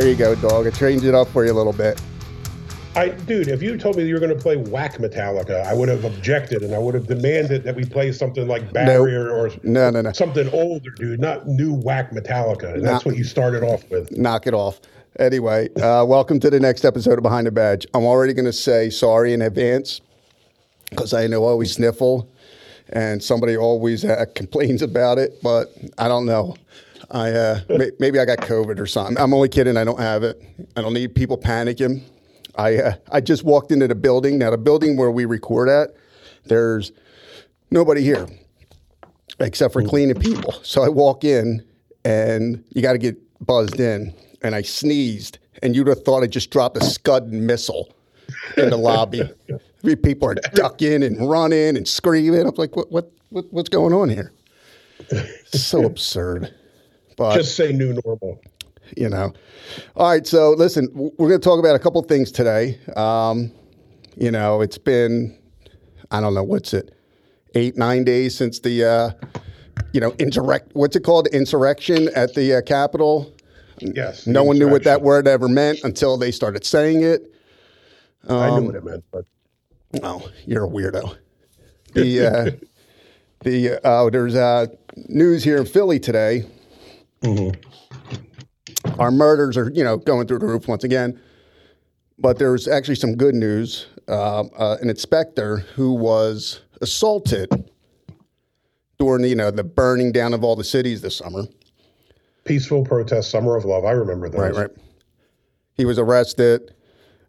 There you go, dog. I changed it up for you a little bit. I, dude, if you told me you were going to play whack Metallica, I would have objected and I would have demanded that we play something like Battery or No, no, no. something older, dude, not new whack Metallica. And that's what you started off with. Knock it off. Anyway, uh, welcome to the next episode of Behind the Badge. I'm already going to say sorry in advance because I know I always sniffle and somebody always uh, complains about it, but I don't know. I uh, may, maybe I got COVID or something. I'm only kidding. I don't have it. I don't need people panicking. I uh, I just walked into the building. Now the building where we record at, there's nobody here except for cleaning people. So I walk in and you got to get buzzed in. And I sneezed, and you'd have thought I just dropped a Scud missile in the lobby. People are ducking and running and screaming. I'm like, what, what, what what's going on here? So absurd. But Just say new normal. you know. All right, so listen, we're going to talk about a couple things today. Um, you know, it's been, I don't know, what's it, eight, nine days since the, uh, you know, insurrect, what's it called, insurrection at the uh, Capitol. Yes. No one knew what that word ever meant until they started saying it. I um, knew what it meant, but Oh, you're a weirdo. The uh, the uh, there's uh, news here in Philly today. Our murders are you know going through the roof once again, but there's actually some good news. Uh, uh, an inspector who was assaulted during you know the burning down of all the cities this summer. peaceful protest, summer of love. I remember that. Right, right. He was arrested,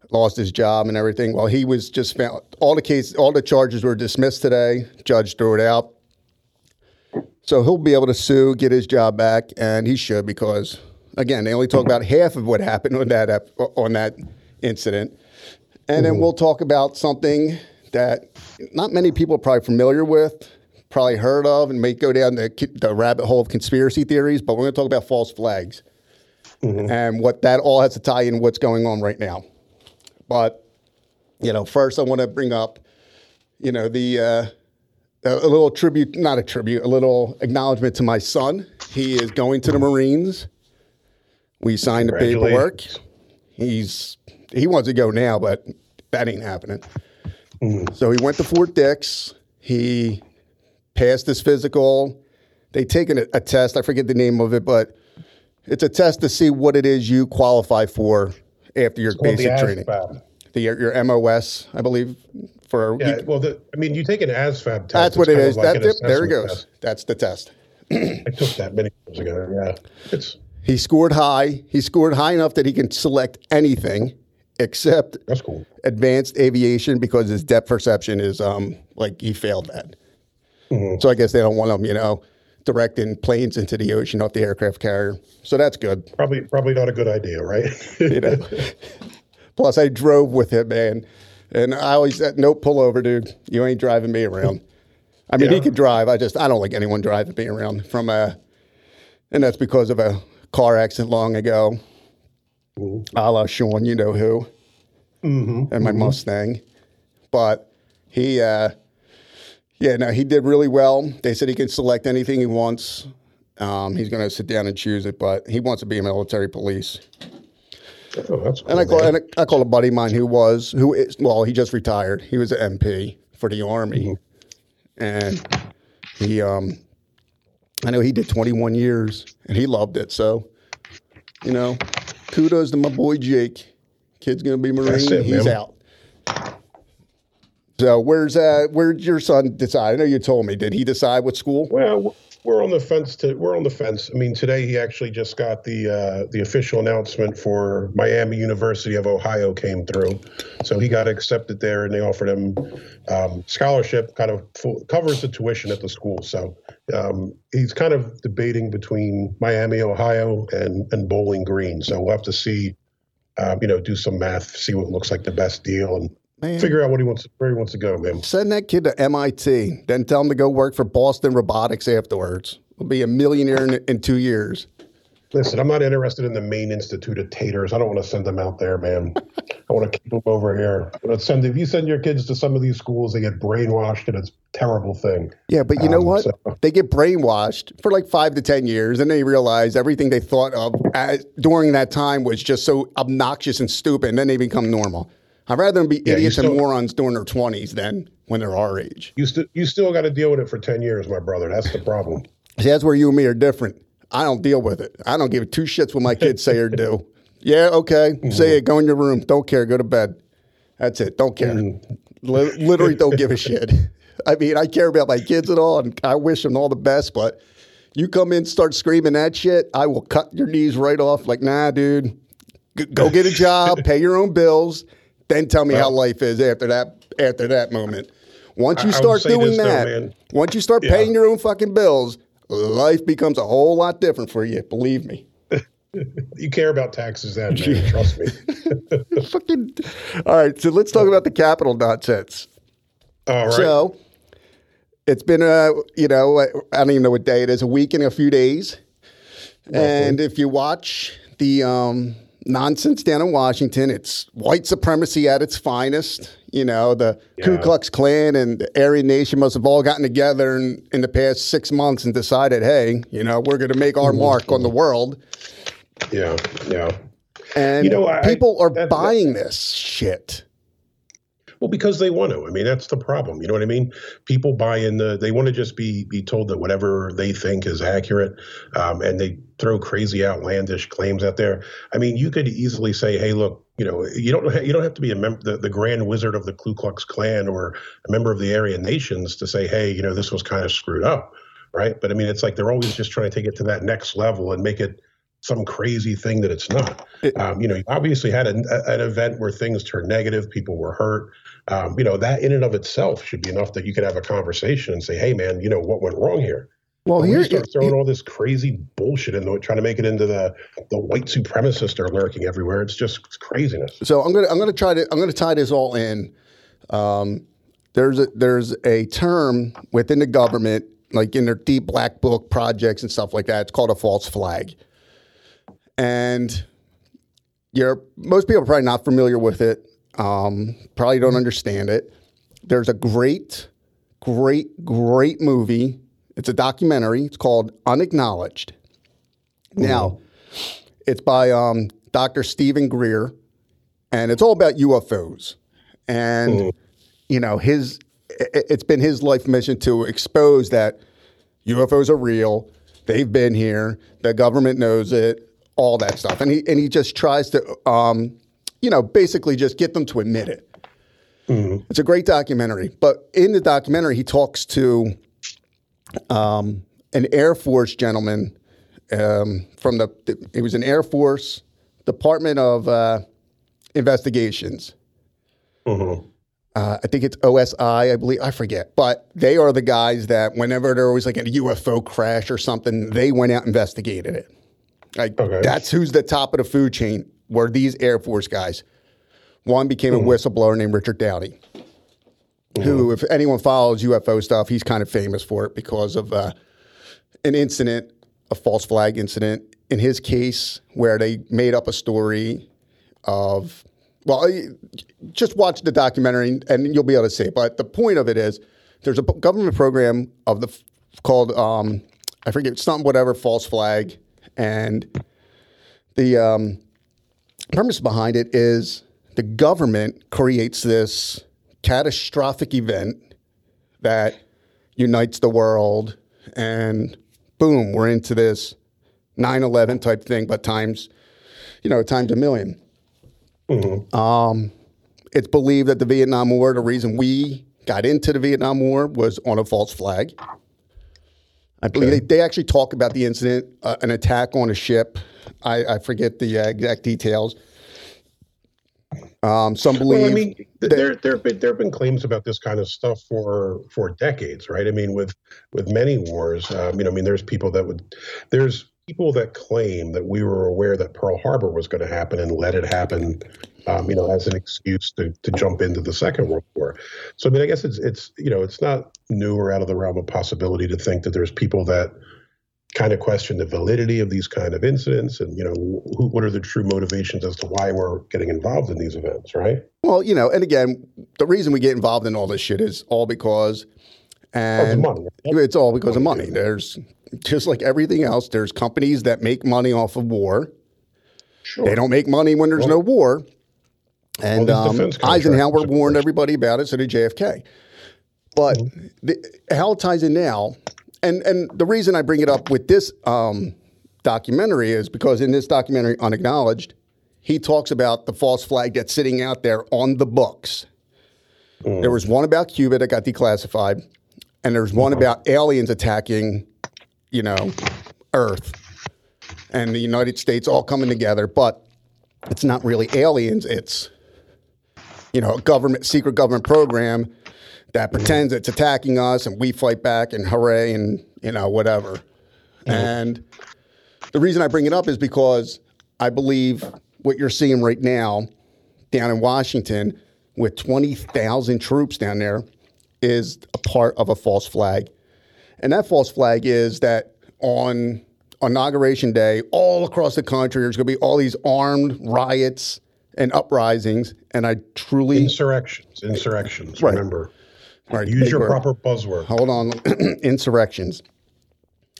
lost his job and everything. Well, he was just found. All the case, all the charges were dismissed today. Judge threw it out. So he'll be able to sue, get his job back, and he should because, again, they only talk about half of what happened on that ep- on that incident, and then we'll talk about something that not many people are probably familiar with, probably heard of, and may go down the, the rabbit hole of conspiracy theories. But we're going to talk about false flags and what that all has to tie in what's going on right now. But you know, first I want to bring up, you know, the uh, a a little tribute, not a tribute, a little acknowledgement to my son. He is going to the Marines. We signed the paperwork. He's he wants to go now, but that ain't happening. So he went to Fort Dix. He passed his physical. They taken a, a test. I forget the name of it, but it's a test to see what it is you qualify for after your the basic training. The, your MOS, I believe, for Yeah, well, the, I mean, you take an ASVAB test. that's what it is. like That's an. There it goes. test. That's the test. I took that many years ago. Yeah, it's He scored high. He scored high enough that he can select anything except that's cool. advanced aviation because his depth perception is um like he failed that. So I guess they don't want him, you know, directing planes into the ocean off the aircraft carrier. So that's good. Probably, probably not a good idea, right? You know. Plus, I drove with him, man, and I always said, "No pullover, dude. You ain't driving me around." I mean, he could drive. I just I don't like anyone driving me around from a, and that's because of a car accident long ago. A la Sean, you know who, and my Mustang, but he, uh, yeah, no, he did really well. They said he can select anything he wants. Um, he's going to sit down and choose it, but he wants to be a military police. Oh, that's cool. And I call man. and I call a buddy of mine who was who is well, he just retired. He was an MP for the army, and he um, I know he did 21 years and he loved it. So, you know, kudos to my boy Jake. Kid's gonna be Marine. It, He's man. out. So where's uh where'd your son decide? I know you told me. Did he decide what school? Well, we're on the fence. To we're on the fence. I mean, today he actually just got the uh, the official announcement for Miami University of Ohio came through, so he got accepted there, and they offered him um, scholarship, kind of full, covers the tuition at the school. So um, he's kind of debating between Miami, Ohio, and and Bowling Green. So we'll have to see. Um, you know, do some math, see what looks like the best deal, and Man. figure out what he wants, where he wants to go, man. Send that kid to MIT, then tell him to go work for Boston Robotics afterwards. He'll be a millionaire in, in two years. Listen, I'm not interested in the main Institute of Taters. I don't want to send them out there, man. I want to keep them over here. Let's send if you send your kids to some of these schools, they get brainwashed, and it's a terrible thing. Yeah, but you know Um, what? so- They get brainwashed for like five to ten years, and they realize everything they thought of as, during that time was just so obnoxious and stupid, and then they become normal. I'd rather them be you idiots and morons during their twenties than when they're our age. You still you still got to deal with it for ten years, my brother. That's the problem. See, that's where you and me are different. I don't deal with it. I don't give two shits what my kids say or do. Yeah, okay. Mm-hmm. Say it. Go in your room. Don't care. Go to bed. That's it. Don't care. Mm-hmm. Li- literally don't give a shit. I mean, I care about my kids at all, and I wish them all the best. But you come in, start screaming that shit, I will cut your knees right off. Like, nah, dude. G- go get a job, pay your own bills, then tell me how life is after that. After that moment, once you start doing this, though, that, once you start Yeah. paying your own fucking bills, life becomes a whole lot different for you. Believe me. You care about taxes, then, man. Trust me. Fucking. All right, so let's talk about the capital nonsense. All right. So it's been a, you know, I don't even know what day it is, a week and a few days. And if you watch the um, nonsense down in Washington, it's white supremacy at its finest. You know, the Ku Klux Klan and the Aryan Nation must have all gotten together in, in the past six months and decided, hey, you know, we're going to make our mm-hmm. mark on the world. yeah, yeah. And You know, I- people are that- that- buying this shit. Well, because they want to. I mean, that's the problem. You know what I mean? People buy in the. They want to just be be told that whatever they think is accurate, um, and they throw crazy, outlandish claims out there. I mean, you could easily say, "Hey, look, you know, you don't you don't have to be a member, the, the Grand Wizard of the Ku Klux Klan or a member of the Aryan Nations to say, hey, you know, this was kind of screwed up, right? But I mean, it's like they're always just trying to take it to that next level and make it some crazy thing that it's not. Um, you know, you obviously had an, an event where things turned negative, people were hurt. Um, you know, that in and of itself should be enough that you could have a conversation and say, "Hey, man, you know what went wrong here." Well, here, you start throwing all this crazy bullshit into it, trying to make it into the the white supremacists are lurking everywhere. It's just craziness. So I'm gonna I'm gonna try to I'm gonna tie this all in. Um, there's a there's a term within the government, like in their deep black book projects and stuff like that. It's called a false flag, and you're most people are probably not familiar with it. Um, probably don't understand it. There's a great, great, great movie. It's a documentary. It's called Unacknowledged. Now, it's by um, Dr. Steven Greer, and it's all about UFOs. And you know, his it's been his life mission to expose that UFOs are real. They've been here. The government knows it. All that stuff, and he and he just tries to, um, you know, basically just get them to admit it. It's a great documentary, but in the documentary, he talks to um, an Air Force gentleman um, from the. It was an Air Force Department of uh, Investigations. Mhm. Uh, I think it's OSI, I believe. I forget, but they are the guys that whenever there was like a UFO crash or something, they went out and investigated it. Like Okay. that's who's the top of the food chain. Were these Air Force guys? One became a whistleblower named Richard Doty, who, if anyone follows UFO stuff, he's kind of famous for it because of uh, an incident, a false flag incident in his case, where they made up a story of, well, just watch the documentary and you'll be able to see. But the point of it is, there's a government program of the called um, I forget something whatever false flag, and the um, premise behind it is the government creates this catastrophic event that unites the world, and boom, we're into this 9/11 type thing, but times, you know, times a 1000000 Um, it's believed that the Vietnam War, the reason we got into the Vietnam War, was on a false flag. I believe they, they actually talk about the incident, uh, an attack on a ship. I, I forget the uh, exact details. Um, some believe. Well, I mean, th- there there have been there have been claims about this kind of stuff for for decades, right? I mean, with with many wars, um, you know, I mean, there's people that would there's people that claim that we were aware that Pearl Harbor was going to happen and let it happen, um, you know, as an excuse to to jump into the Second World War. So, I mean, I guess it's it's you know, it's not new or out of the realm of possibility to think that there's people that kind of question the validity of these kind of incidents and you know who, what are the true motivations as to why we're getting involved in these events right well you know and again the reason we get involved in all this shit is all because and money. it's all because of money there's just like everything else there's companies that make money off of war sure. they don't make money when there's well, no war and um, Eisenhower warned everybody about it so did JFK but mm-hmm. the, how it ties in now and and the reason I bring it up with this um, documentary is because in this documentary, Unacknowledged, he talks about the false flag that's sitting out there on the books. Mm. There was one about Cuba that got declassified, and there's one uh-huh. about aliens attacking, you know, Earth and the United States all coming together. But it's not really aliens; it's you know, a government secret government program that pretends it's attacking us and we fight back and hooray and you know whatever. Mm-hmm. And the reason I bring it up is because I believe what you're seeing right now down in Washington with 20,000 troops down there is a part of a false flag. And that false flag is that on inauguration day, all across the country, there's going to be all these armed riots and uprisings. And I truly. Insurrections, insurrections, right. remember. Right. Use your word. proper buzzword. Hold on. Insurrections.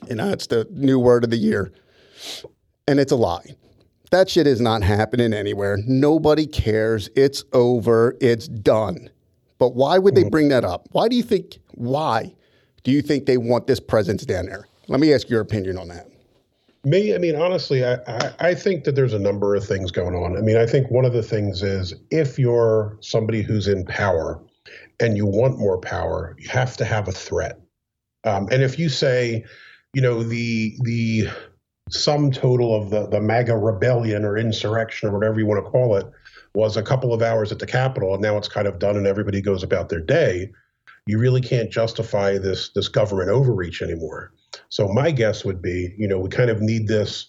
You know, it's the new word of the year. And it's a lie. That shit is not happening anywhere. Nobody cares. It's over. It's done. But why would they mm-hmm. bring that up? Why do you think, why do you think they want this presence down there? Let me ask your opinion on that. Me, I mean, honestly, I, I, I, think that there's a number of things going on. I mean, I think one of the things is if you're somebody who's in power and you want more power, you have to have a threat. Um, and if you say, you know, the the sum total of the the MAGA rebellion or insurrection or whatever you want to call it was a couple of hours at the Capitol, and now it's kind of done, and everybody goes about their day. You really can't justify this this government overreach anymore. So my guess would be, you know, we kind of need this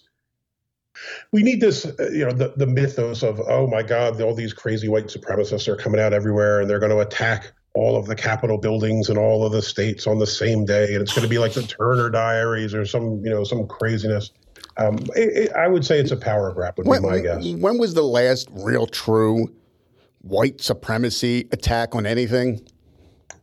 we need this, uh, you know, the, the mythos of, oh my God, all these crazy white supremacists are coming out everywhere and they're going to attack all of the Capitol buildings and all of the states on the same day, and it's going to be like the Turner Diaries or some you know some craziness. Um, it, it, I would say it's a power grab. Would when, be my guess. When was the last real true white supremacy attack on anything?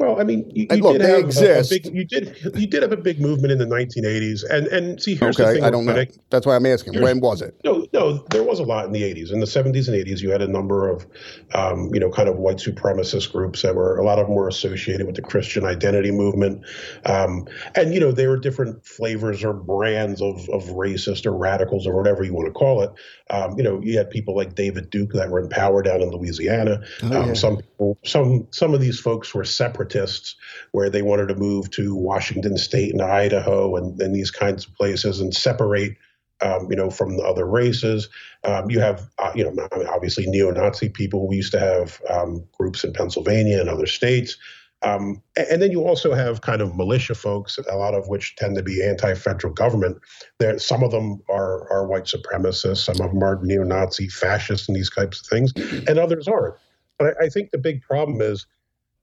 Well, I mean, you, you look, did have exist. A, a big, you did you did have a big movement in the 1980s, and and see here's okay, the thing. I don't know. That's why I'm asking. When was it? No, no, there was a lot in the 80s. In the 70s and 80s, you had a number of, um, you know, kind of white supremacist groups that were a lot of them were associated with the Christian identity movement, um, and you know they were different flavors or brands of of racist or radicals or whatever you want to call it. Um, you know, you had people like David Duke that were in power down in Louisiana. Oh, um. Some people, some some of these folks were separatists where they wanted to move to Washington State and Idaho and, and these kinds of places and separate. Um, you know, from the other races, um, you have, uh, you know, obviously neo-Nazi people. We used to have um, groups in Pennsylvania and other states, um, and then you also have kind of militia folks, a lot of which tend to be anti-federal government. There, some of them are are white supremacists, some of them are neo-Nazi, fascists, and these types of things, and others aren't. But I, I think the big problem is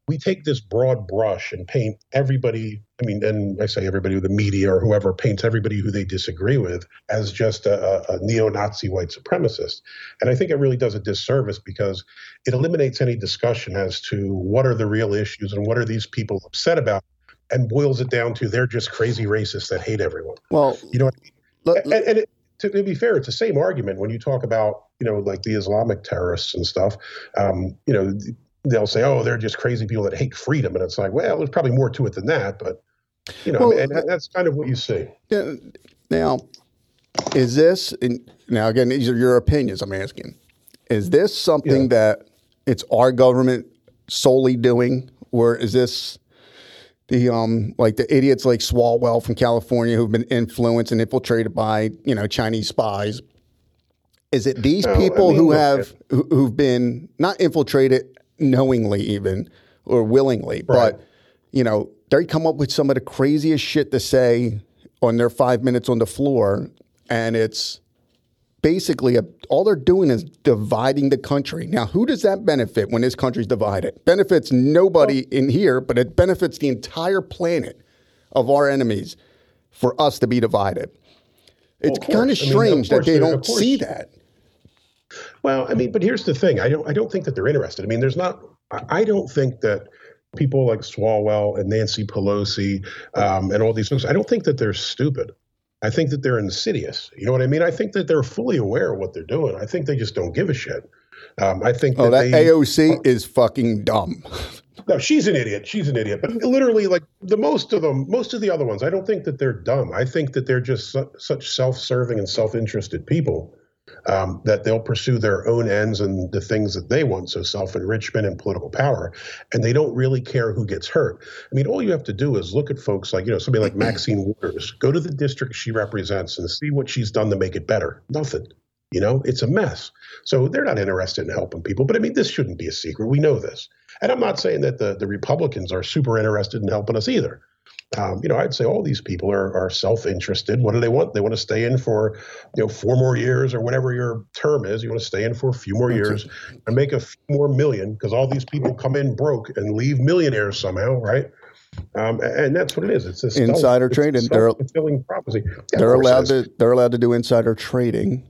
we take this broad brush and paint everybody i mean and i say everybody with the media or whoever paints everybody who they disagree with as just a, a, neo-nazi white supremacist and i think it really does a disservice because it eliminates any discussion as to what are the real issues and what are these people upset about and boils it down to they're just crazy racists that hate everyone well you know I mean? and, and it, to, to, be fair, it's the same argument when you talk about, you know, like the Islamic terrorists and stuff. Um, you know, they'll say, "Oh, they're just crazy people that hate freedom," and it's like, well, there's probably more to it than that, but you know, well, and that's kind of what you see. Now, is this now again? These are your opinions. I'm asking. Is this something yeah. that it's our government solely doing, or is this the um like the idiots like Swalwell from California who've been influenced and infiltrated by you know Chinese spies? Is it these no, people I mean, who have who've been not infiltrated knowingly even or willingly, right. but you know they come up with some of the craziest shit to say on their five minutes on the floor, and it's basically a, all they're doing is dividing the country. Now, who does that benefit when this country's divided? Benefits nobody well, in here, but it benefits the entire planet of our enemies for us to be divided. It's Well, kind of course. I mean, of strange that they don't see that. Well, I mean, but here's the thing. I don't. I don't think that they're interested. I mean, there's not. I don't think that people like Swalwell and Nancy Pelosi um, and all these folks. I don't think that they're stupid. I think that they're insidious. You know what I mean? I think that they're fully aware of what they're doing. I think they just don't give a shit. Um, I think Oh, that, that they, AOC is fucking dumb. No, she's an idiot. She's an idiot. But literally, like the most of them, most of the other ones, I don't think that they're dumb. I think that they're just su- such self-serving and self-interested people um, that they'll pursue their own ends and the things that they want. So self-enrichment and political power, and they don't really care who gets hurt. I mean, all you have to do is look at folks like you know somebody like Maxine Waters. Go to the district she represents and see what she's done to make it better. Nothing. You know, it's a mess. So they're not interested in helping people. But I mean, this shouldn't be a secret. We know this. And I'm not saying that the, the Republicans are super interested in helping us either. Um, you know, I'd say all these people are, are self-interested. What do they want? They want to stay in for, you know, four more years or whatever your term is. You want to stay in for a few more years and make a few more million because all these people come in broke and leave millionaires somehow, right? Um, and that's what it is. It's Insider trading. They're- fulfilling prophecy. Yeah, They're allowed to they're allowed to do insider trading.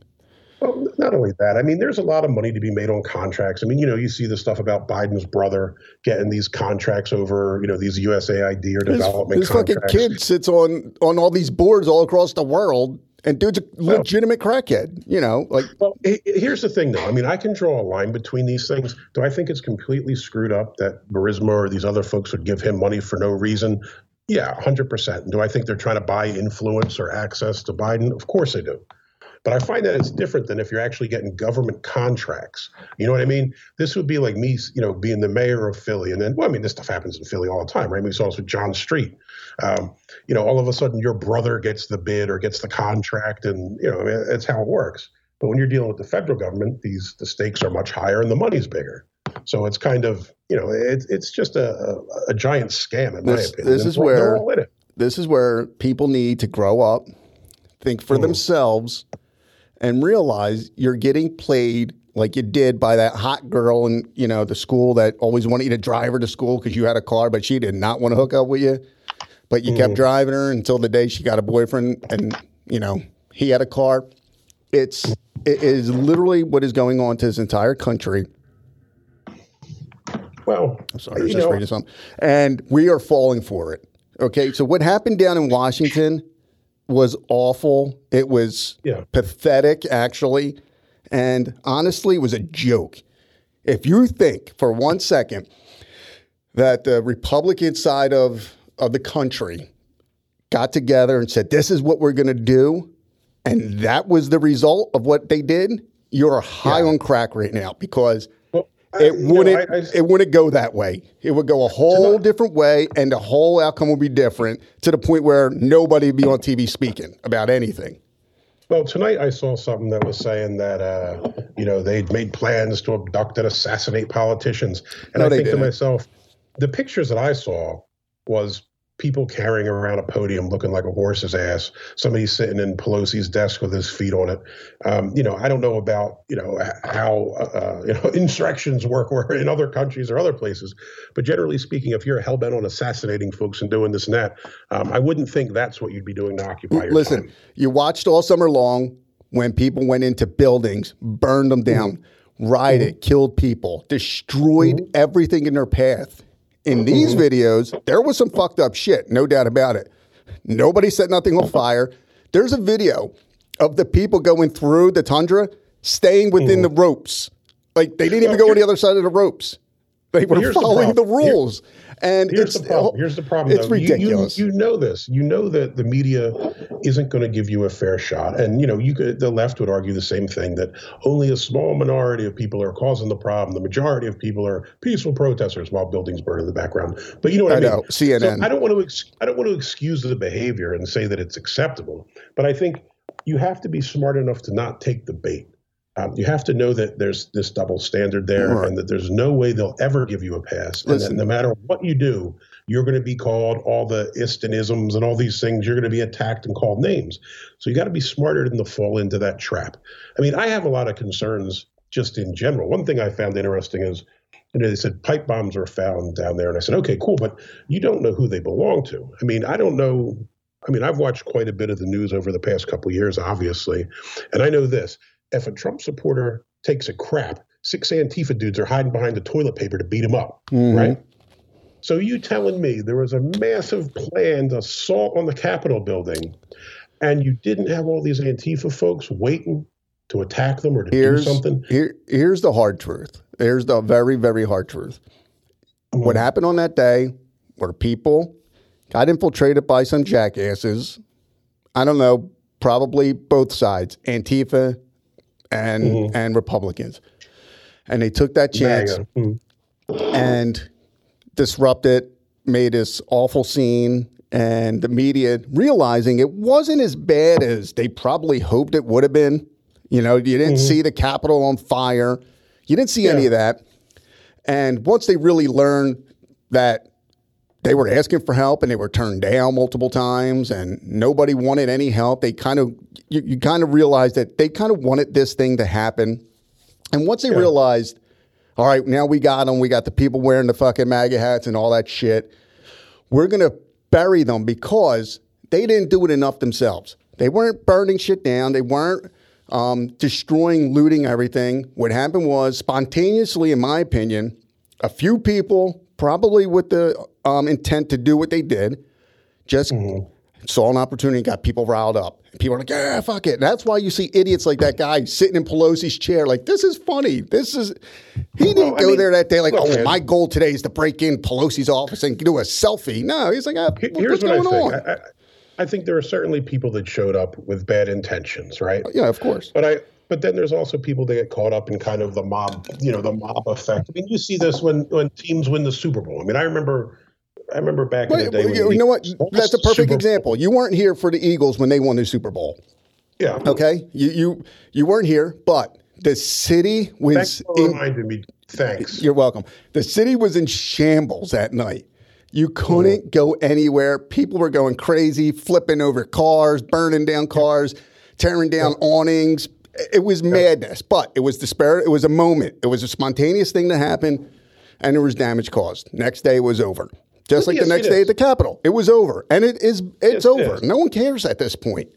Well, not only that, I mean, there's a lot of money to be made on contracts. I mean, you know, you see the stuff about Biden's brother getting these contracts over, you know, these USAID or development this, fucking contracts. kid sits on on all these boards all across the world, and dude's a oh. legitimate crackhead. You know, like Well, here's the thing, though. I mean, I can draw a line between these things. Do I think it's completely screwed up that Burisma or these other folks would give him money for no reason? Yeah, 100%. Do I think they're trying to buy influence or access to Biden? Of course they do. But I find that it's different than if you're actually getting government contracts. You know what I mean? This would be like me, you know, being the mayor of Philly. And then, well, I mean, this stuff happens in Philly all the time, right? We saw this with John Street. Um, you know, all of a sudden your brother gets the bid or gets the contract. And, you know, I mean, that's how it works. But when you're dealing with the federal government, these the stakes are much higher and the money's bigger. So it's kind of, you know, it's it's just a, a, a giant scam in my This- opinion. this is where- all in it. this is where people need to grow up, think for themselves, and realize you're getting played like you did by that hot girl in you know the school that always wanted you to drive her to school because you had a car, but she did not want to hook up with you. But you kept mm. driving her until the day she got a boyfriend, and you know he had a car. It's it is literally what is going on to this entire country. Well, I'm sorry, I was just know, reading something. And we are falling for it. Okay. So what happened down in Washington was awful. It was Yeah. pathetic, actually. And honestly, it was a joke. If you think for one second that the Republican side of, of the country got together and said, this is what we're going to do, and that was the result of what they did, you're high on crack right now because it wouldn't I- I- it wouldn't go that way. It would go a whole different way, and the whole outcome would be different to the point where nobody would be on TV speaking about anything. Well, tonight I saw something that was saying that uh, you know they'd made plans to abduct and assassinate politicians, and No, I think to didn't. myself, the pictures that I saw was people carrying around a podium looking like a horse's ass. Somebody sitting in Pelosi's desk with his feet on it. Um, you know, I don't know about you know how uh, you know insurrections work or in other countries or other places, but generally speaking, if you're hell bent on assassinating folks and doing this and that, um, I wouldn't think that's what you'd be doing to occupy your Listen, time. you watched all summer long when people went into buildings, burned them down, rioted, killed people, destroyed everything in their path. In these mm-hmm. videos, there was some fucked up shit, no doubt about it. Nobody set nothing on fire. There's a video of the people going through the rotunda, staying within mm-hmm. the ropes. Like they didn't even go on the other side of the ropes. They were following the. Here- rules. and Here's it's the problem. Here's the problem. It's though. You- you- ridiculous. You, know this. You know that the media isn't going to give you a fair shot, and you know you could. The left would argue the same thing that only a small minority of people are causing the problem. The majority of people are peaceful protesters while buildings burn in the background. But you know what I, I mean. know, CNN. So I don't want to. Ex- I don't want to excuse the behavior and say that it's acceptable. But I think you have to be smart enough to not take the bait. Um, you have to know that there's this double standard there, Right. and that there's no way they'll ever give you a pass. And that Listen. no matter what you do, you're going to be called all the istanisms and all these things. You're going to be attacked and called names. So you got to be smarter than to fall into that trap. I mean, I have a lot of concerns just in general. One thing I found interesting is, you know, they said pipe bombs were found down there, and I said, okay, cool, but you don't know who they belong to. I mean, I don't know. I mean, I've watched quite a bit of the news over the past couple years, obviously, and I know this: if a Trump supporter takes a crap, six Antifa dudes are hiding behind the toilet paper to beat him up, Mm-hmm. right? So you telling me there was a massive planned assault on the Capitol building, and you didn't have all these Antifa folks waiting to attack them or to Here's do something? here. Here's the hard truth. Here's the very very hard truth. What Mm-hmm. happened on that day were people got infiltrated by some jackasses. I don't know, probably both sides, Antifa and Mm-hmm. and Republicans, and they took that chance MAGA. Mm. and disrupted, made this awful scene. And the media realizing it wasn't as bad as they probably hoped it would have been. You know, you didn't see the Capitol on fire. You didn't see any of that. And once they really learned that they were asking for help and they were turned down multiple times and nobody wanted any help, they kind of you, you kind of realized that they kind of wanted this thing to happen. And once they realized, all right, now we got them, we got the people wearing the fucking MAGA hats and all that shit. We're gonna bury them because they didn't do it enough themselves. They weren't burning shit down. They weren't um, destroying, looting everything. What happened was spontaneously, in my opinion, a few people, probably with the um, intent to do what they did, just saw an opportunity, got people riled up. People are like, yeah, fuck it. That's why you see idiots like that guy sitting in Pelosi's chair, like, this is funny. This is. He didn't Well, go mean, there that day like, oh, man. my goal today is to break in Pelosi's office and do a selfie. No, he's like, ah, what- Here's what's what going I on? I, I, I think there are certainly people that showed up with bad intentions, right? yeah, of course. But I but then there's also people that get caught up in kind of the mob, you know, the mob effect. I mean, you see this when when teams win the Super Bowl. I mean, I remember I remember back in the day you, you know what? That's a perfect Super example. You weren't here for the Eagles when they won the Super Bowl. Yeah. Okay, you you you weren't here, but the city was. In, reminding me. Thanks. you're welcome. The city was in shambles that night. You couldn't mm-hmm. go anywhere. People were going crazy, flipping over cars, burning down cars, tearing down awnings. It was madness, but it was despair. It was a moment. It was a spontaneous thing to happen, and there was damage caused. Next day it was over. Just like me the next day at the Capitol, it was over, and it is. It's Yes, over. yes. No one cares at this point.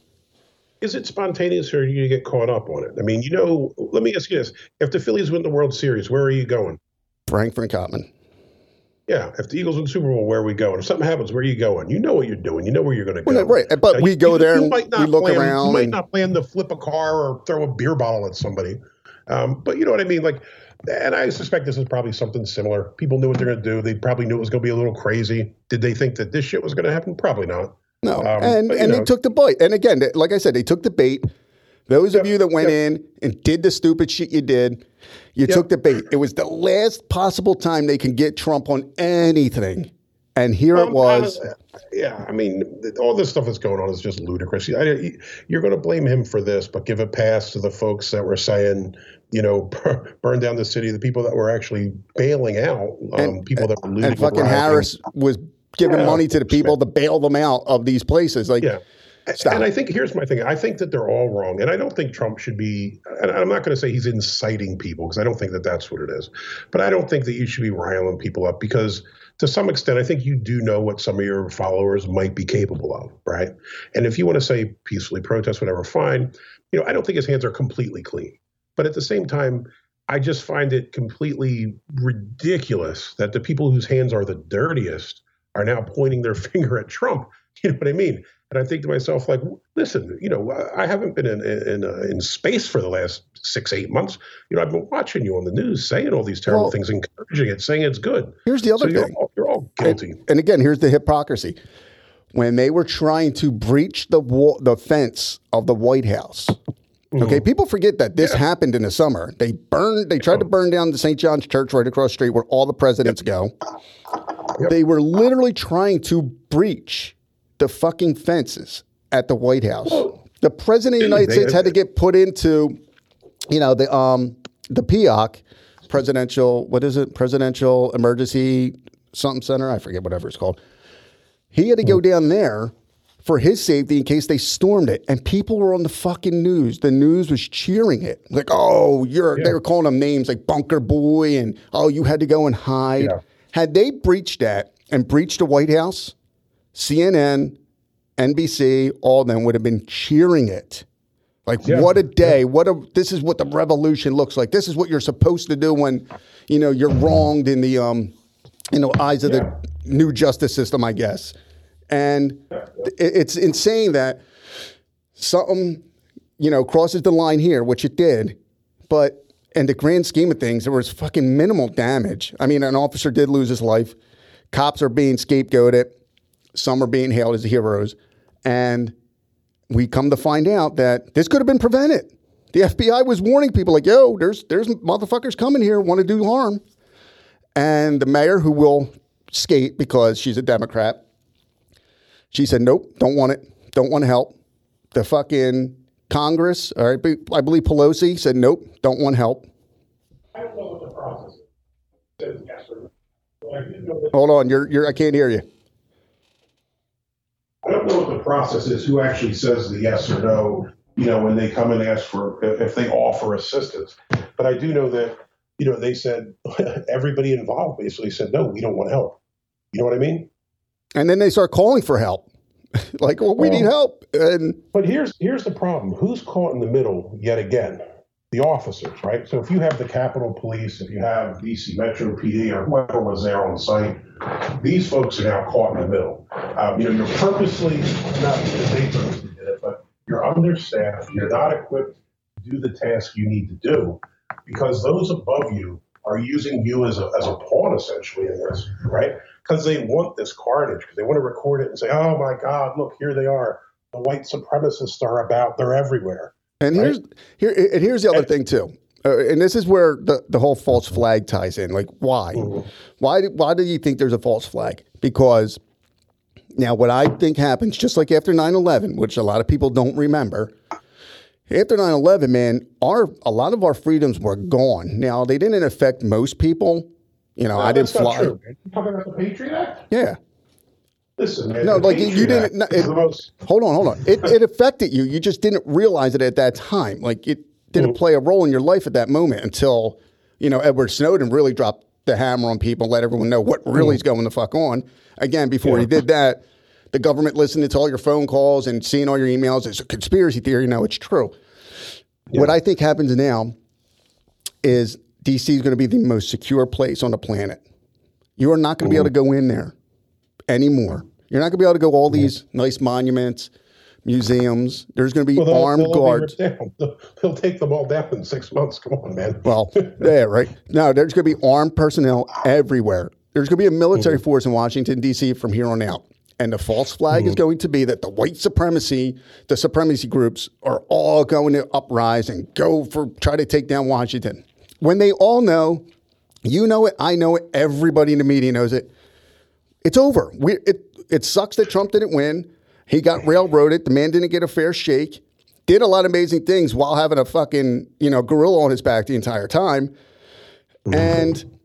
Is it spontaneous or do you get caught up on it? I mean, you know, let me ask you this. If the Phillies win the World Series, where are you going? Frank Cottman. Yeah, if the Eagles win the Super Bowl, where are we going? If something happens, where are you going? You know what you're doing. You know where you're going to go. Well, right, but Now, we you- go you- there you and might we not look plan- around You might and- not plan to flip a car or throw a beer bottle at somebody, um, but you know what I mean. Like, and I suspect this is probably something similar. People knew what they're going to do. They probably knew it was going to be a little crazy. Did they think that this shit was going to happen? Probably not. No, Um, and but, and they took the bite. And again, like I said, they took the bait. Those of you that went in and did the stupid shit you did, you took the bait. It was the last possible time they can get Trump on anything, and here it Um, was. yeah, I mean, all this stuff that's going on is just ludicrous. You're going to blame him for this, but give a pass to the folks that were saying, you know, burn down the city, the people that were actually bailing out, um, people that were looting and fucking. Harris was giving Yeah. money to the people to bail them out of these places. Like, Yeah. Stop. And I think here's my thing. I think that they're all wrong, and I don't think Trump should be. And I'm not going to say he's inciting people because I don't think that that's what it is. But I don't think that you should be riling people up because, to some extent, I think you do know what some of your followers might be capable of, right? And if you want to say peacefully protest, whatever, fine. You know, I don't think his hands are completely clean, but at the same time, I just find it completely ridiculous that the people whose hands are the dirtiest are now pointing their finger at Trump. You know what I mean? And I think to myself, like, listen, you know, I haven't been in in, uh, in space for the last six, eight months. You know, I've been watching you on the news saying all these terrible Well- things, encouraging it, saying it's good. here's the So other you're thing. all, you're all guilty. And again, here's the hypocrisy. When they were trying to breach the wall, the fence of the White House, Mm-hmm. okay, people forget that this happened in the summer. They burned, they tried to burn down the St. John's Church right across the street where all the presidents go. They were literally trying to breach the fucking fences at the White House. The president of the United States had to get put into, you know, the um the PIOC, presidential what is it? Presidential Emergency something center. I forget whatever it's called. He had to go down there for his safety in case they stormed it. And people were on the fucking news. The news was cheering it. Like, oh, you're they were calling him names like Bunker Boy and oh, you had to go and hide. Yeah. Had they breached that and breached the White House, CNN, NBC, all of them would have been cheering it. Like Yeah. what a day! What a this is what the revolution looks like. This is what you're supposed to do when, you know, you're wronged in the um, you know, eyes of the new justice system, I guess. And it, it's insane that something, you know, crosses the line here, which it did, but in the grand scheme of things, there was fucking minimal damage. I mean, an officer did lose his life. Cops are being scapegoated. Some are being hailed as heroes. And we come to find out that this could have been prevented. The FBI was warning people like, yo, there's there's motherfuckers coming here want to do harm. And the mayor, who will skate because she's a Democrat, she said, nope, don't want it, don't want help. The fucking Congress, all right, I believe Pelosi said, nope, don't want help. I don't know what the process is. Hold on, you're, you're, I can't hear you. I don't know what the process is, who actually says the yes or no, you know, when they come and ask for, if they offer assistance. But I do know that, you know, they said, everybody involved basically said, no, we don't want help. You know what I mean? And then they start calling for help. like, well, we need help. And But here's here's the problem. Who's caught in the middle yet again? The officers, right? So if you have the Capitol Police, if you have DC Metro PD, or whoever was there on site, these folks are now caught in the middle. Um, you know, you're purposely not because they purposely did it, but you're understaffed. You're not equipped to do the task you need to do because those above you are using you as a as a pawn essentially in this, right? Because they want this carnage, because they want to record it and say, "Oh my God, look, here they are." the white supremacists are about. They're everywhere. And here's here and here's the other thing too, uh, and this is where the, the whole false flag ties in. Like, why? Why? do- Why do you think there's a false flag? Because now, what I think happens, just like after 9-11, which a lot of people don't remember, after 9-11, man, our a lot of our freedoms were gone. Now, they didn't affect most people. You know, I didn't fly. true. man. You talking about the Patriot Act? Yeah. Listen. No, like, you- you didn't- no, is it- most. Hold on, hold on. It, it affected you. You just didn't realize it at that time. Like it didn't mm. play a role in your life at that moment until, you know, Edward Snowden really dropped the hammer on people, let everyone know what really is mm. going the fuck on. Again, before he did that, the government listening to all your phone calls and seeing all your emails. It's a conspiracy theory. No, it's true. What I think happens now is DC is going to be the most secure place on the planet. You are not going to be able mm-hmm. to go in there anymore. You're not going to be able to go all these nice monuments, museums. There's going to be Well, they'll- armed they'll guards. They'll, they'll take them all down in six months. Come on, man. Well, yeah, right. No, there's going to be armed personnel everywhere. There's going to be a military mm-hmm. force in Washington D.C. from here on out, and the false flag is mm-hmm. going to be that the white supremacy, the supremacy groups, are all going to uprise and go for try to take down Washington. When they all know, you know it, I know it, everybody in the media knows it. It's over. We it it sucks that Trump didn't win. He got railroaded. The man didn't get a fair shake. Did a lot of amazing things while having a fucking you know gorilla on his back the entire time. And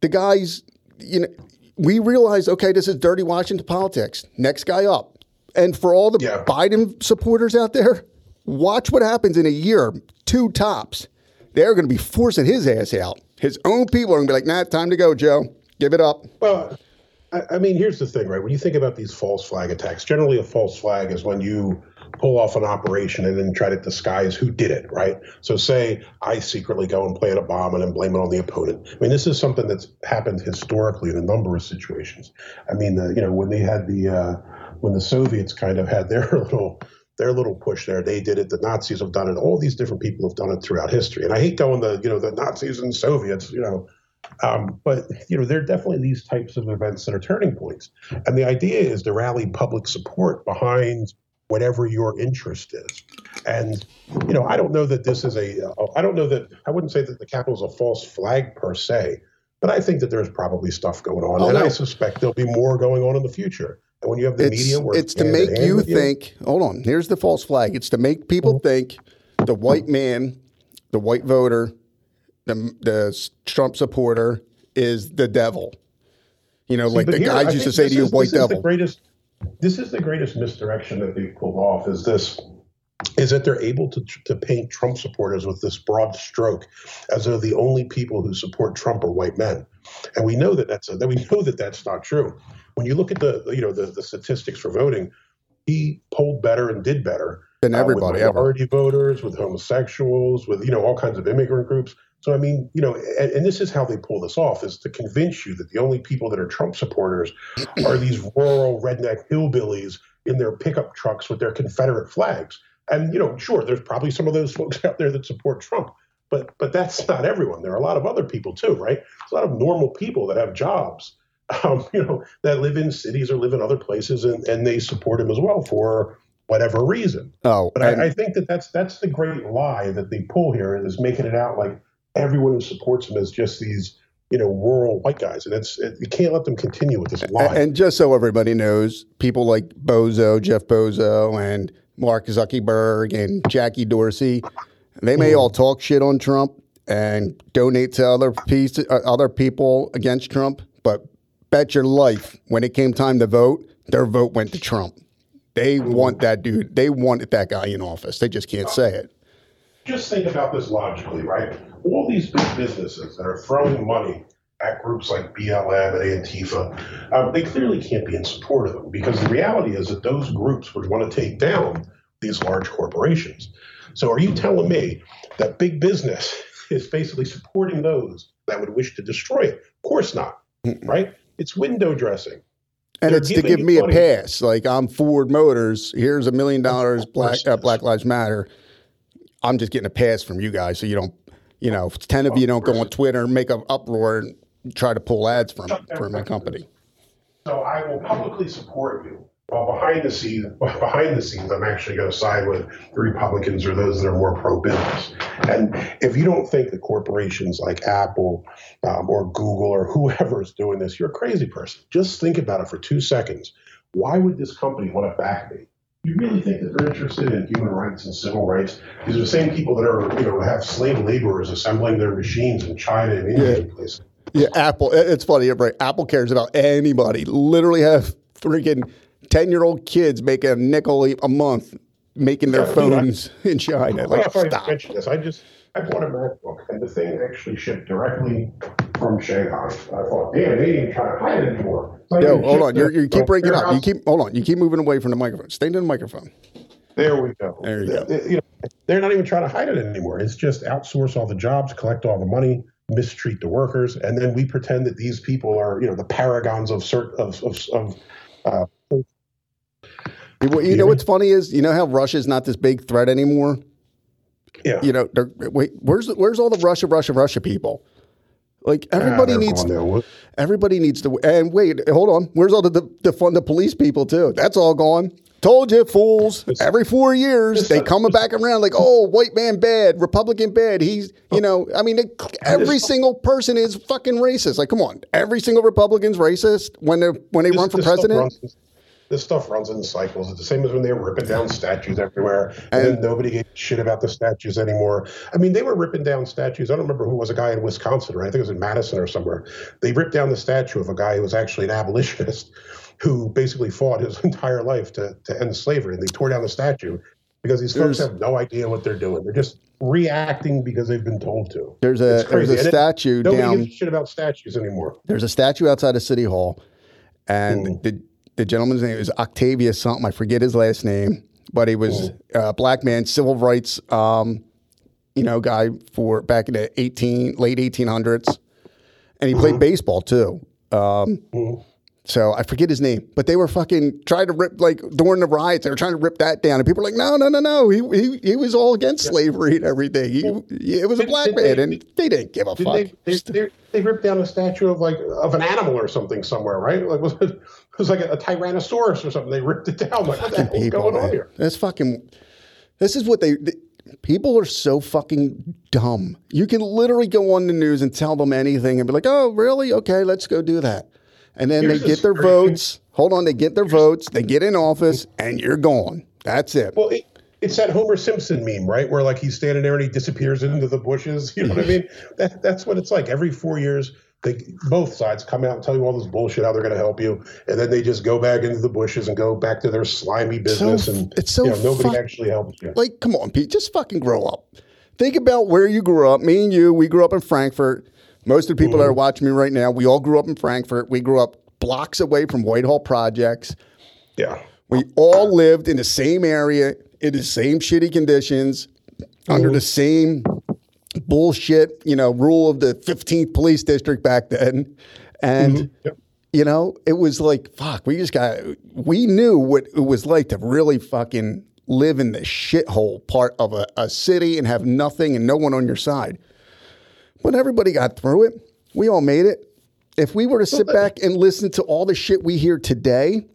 the guys, you know, we realized okay, this is dirty Washington politics. Next guy up. And for all the Yeah. Biden supporters out there, watch what happens in a year, two tops. They're going to be forcing his ass out. His own people are going to be like, nah, time to go, Joe. Give it up. Well, I, mean, here's the thing, right? When you think about these false flag attacks, generally a false flag is when you pull off an operation and then try to disguise who did it, right? So, say I secretly go and plant a bomb and then blame it on the opponent. I mean, this is something that's happened historically in a number of situations. I mean, the, you know, when they had the uh, when the Soviets kind of had their little their little push there. They did it. The Nazis have done it. All these different people have done it throughout history. And I hate going the you know the Nazis and Soviets. You know, um, but you know, there are definitely these types of events that are turning points, and the idea is to rally public support behind whatever your interest is. And you know, I don't know that this is a. I don't know that I wouldn't say that the Capitol is a false flag per se, but I think that there's probably stuff going on, Oh, and no. I suspect there'll be more going on in the future. And when you have the It's, media, it's to make you think. Hold on. Here's the false flag. It's to make people Mm-hmm. think the white man, the white voter, the, the Trump supporter is the devil. You know, like the here, I guys used to say to you, is- white devil. the greatest. This is the greatest misdirection that they've pulled off. Is this? Is that they're able to to paint Trump supporters with this broad stroke, as though the only people who support Trump are white men, and we know that that's that we know that that's not true. When you look at the you know the, the statistics for voting, he polled better and did better than everybody uh, with minority ever. voters, with homosexuals, with you know all kinds of immigrant groups. So I mean, you know, and, and, this is how they pull this off: is to convince you that the only people that are Trump supporters are these rural redneck hillbillies in their pickup trucks with their Confederate flags. And you know, sure, there's probably some of those folks out there that support Trump, but but that's not everyone. There are a lot of other people too, right? There's a lot of normal people that have jobs, um, you know, that live in cities or live in other places, and, and they support him as well for whatever reason. Oh, but I, I, think that that's that's the great lie that they pull here is making it out like everyone who supports him is just these you know rural white guys, and it's it, you can't let them continue with this lie. And just so everybody knows, people like Bozo, Jeff Bozo, and Mark Zuckerberg and Jackie Dorsey, they may all talk shit on Trump and donate to other piece, uh, other people against Trump, but bet your life when it came time to vote, their vote went to Trump. They want that dude. They wanted that guy in office. They just can't say it. Just think about this logically, right? All these big businesses that are throwing money at groups like BLM and Antifa, um, they clearly can't be in support of them because the reality is that those groups would want to take down these large corporations. So, are you telling me that big business is basically supporting those that would wish to destroy it? Of course not, right? It's window dressing. And They're it's to give me money. a pass. Like I'm Ford Motors. Here's a million dollars. Black uh, Black Lives Matter. I'm just getting a pass from you guys, so you don't, you know, ten of you don't go on Twitter and make an uproar and try to pull ads from for my company. So I will publicly support you. While behind the scenes, behind the scenes, I'm actually going to side with the Republicans or those that are more pro-business. And if you don't think that corporations like Apple um, or Google or whoever is doing this, you're a crazy person. Just think about it for two seconds. Why would this company want to back me? You really think that they're interested in human rights and civil rights? These are the same people that are, you know, have slave laborers assembling their machines in China and India yeah. places. Yeah, Apple. It's funny, right? Apple cares about anybody. Literally have freaking ten year old kids making a nickel a month making their yeah, phones I, in China. Like, I stop. mentioned this. I just I bought a MacBook, and the thing actually shipped directly from Shanghai. I thought, damn, they ain't trying to hide it anymore. Yo, hold on. You're, you keep breaking up. You keep hold on. You keep moving away from the microphone. Stay in the microphone. There we go. There you go. You know, they're not even trying to hide it anymore. It's just outsource all the jobs, collect all the money, mistreat the workers, and then we pretend that these people are, you know, the paragons of cert of of, of uh, you, you know what's funny is you know how Russia's not this big threat anymore. Yeah. You know, wait, where's where's all the Russia, Russia, Russia people? Like everybody ah, needs to, everybody needs to and wait, hold on. Where's all the the, the fund the police people too? That's all gone. Told you, fools. Every four years, they come back around like, oh, white man bad, Republican bad. He's, you know, I mean, every single person is fucking racist. Like, come on, every single Republican's racist when they when they run for president this stuff runs in cycles. It's the same as when they were ripping down statues everywhere, and, and nobody gave shit about the statues anymore. I mean, they were ripping down statues. I don't remember who was a guy in Wisconsin, or I think it was in Madison or somewhere. They ripped down the statue of a guy who was actually an abolitionist, who basically fought his entire life to to end slavery. And they tore down the statue because these folks have no idea what they're doing. They're just reacting because they've been told to. There's a there's a statue nobody down. Gives shit about statues anymore. There's a statue outside of City Hall, and mm. the the gentleman's name is Octavius something. I forget his last name, but he was a black man, civil rights, um, you know, guy for back in the eighteen late eighteen hundreds, and he played mm-hmm. baseball too. Um, mm-hmm. So I forget his name, but they were fucking trying to rip like during the riots. They were trying to rip that down, and people were like, "No, no, no, no! He he, he was all against yeah. slavery and everything. He, it was a black man, they, and they didn't give a fuck." They, they, they, they, ripped down a statue of like of an animal or something somewhere, right? Like was it, it was like a, a, Tyrannosaurus or something. They ripped it down. Like what the hell is going man. on here? That's fucking. This is what they, they people are so fucking dumb. You can literally go on the news and tell them anything and be like, "Oh, really? Okay, let's go do that." and then Here's they get their votes. Hold on, they get their votes, they get in office, and you're gone. That's it. Well, it, it's that Homer Simpson meme, right? Where like he's standing there and he disappears into the bushes. You know what I mean? That, that's what it's like. Every four years, they both sides come out and tell you all this bullshit how they're going to help you, and then they just go back into the bushes and go back to their slimy business. So, and it's so you know, nobody actually helps you. Like, come on, Pete, just fucking grow up. Think about where you grew up. Me and you, we grew up in Frankford. Most of the people mm-hmm. that are watching me right now, we all grew up in Frankford. We grew up blocks away from Whitehall projects. Yeah. We all lived in the same area, in the same shitty conditions, under the same bullshit, you know, rule of the 15th police district back then. And, mm-hmm. Yep. you know, it was like, fuck, we just got, we knew what it was like to really fucking live in the shithole part of a, a city and have nothing and no one on your side. But everybody got through it. We all made it. If we were to sit back and listen to all the shit we hear today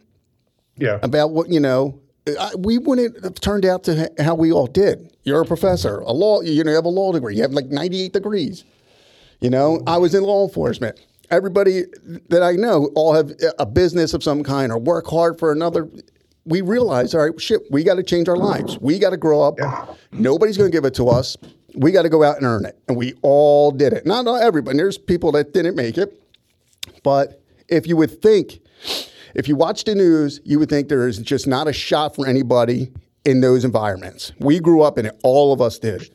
Yeah. about what, you know, I, we wouldn't have turned out to ha- how we all did. You're a professor, a law, you know, you have a law degree, you have like 98 degrees. You know, I was in law enforcement. Everybody that I know all have a business of some kind or work hard for another. We realize, all right, shit, we got to change our lives. We got to grow up. Nobody's going to give it to us. We got to go out and earn it. And we all did it. Not, not everybody. There's people that didn't make it. But if you would think, if you watch the news, you would think there is just not a shot for anybody in those environments. We grew up in it. All of us did.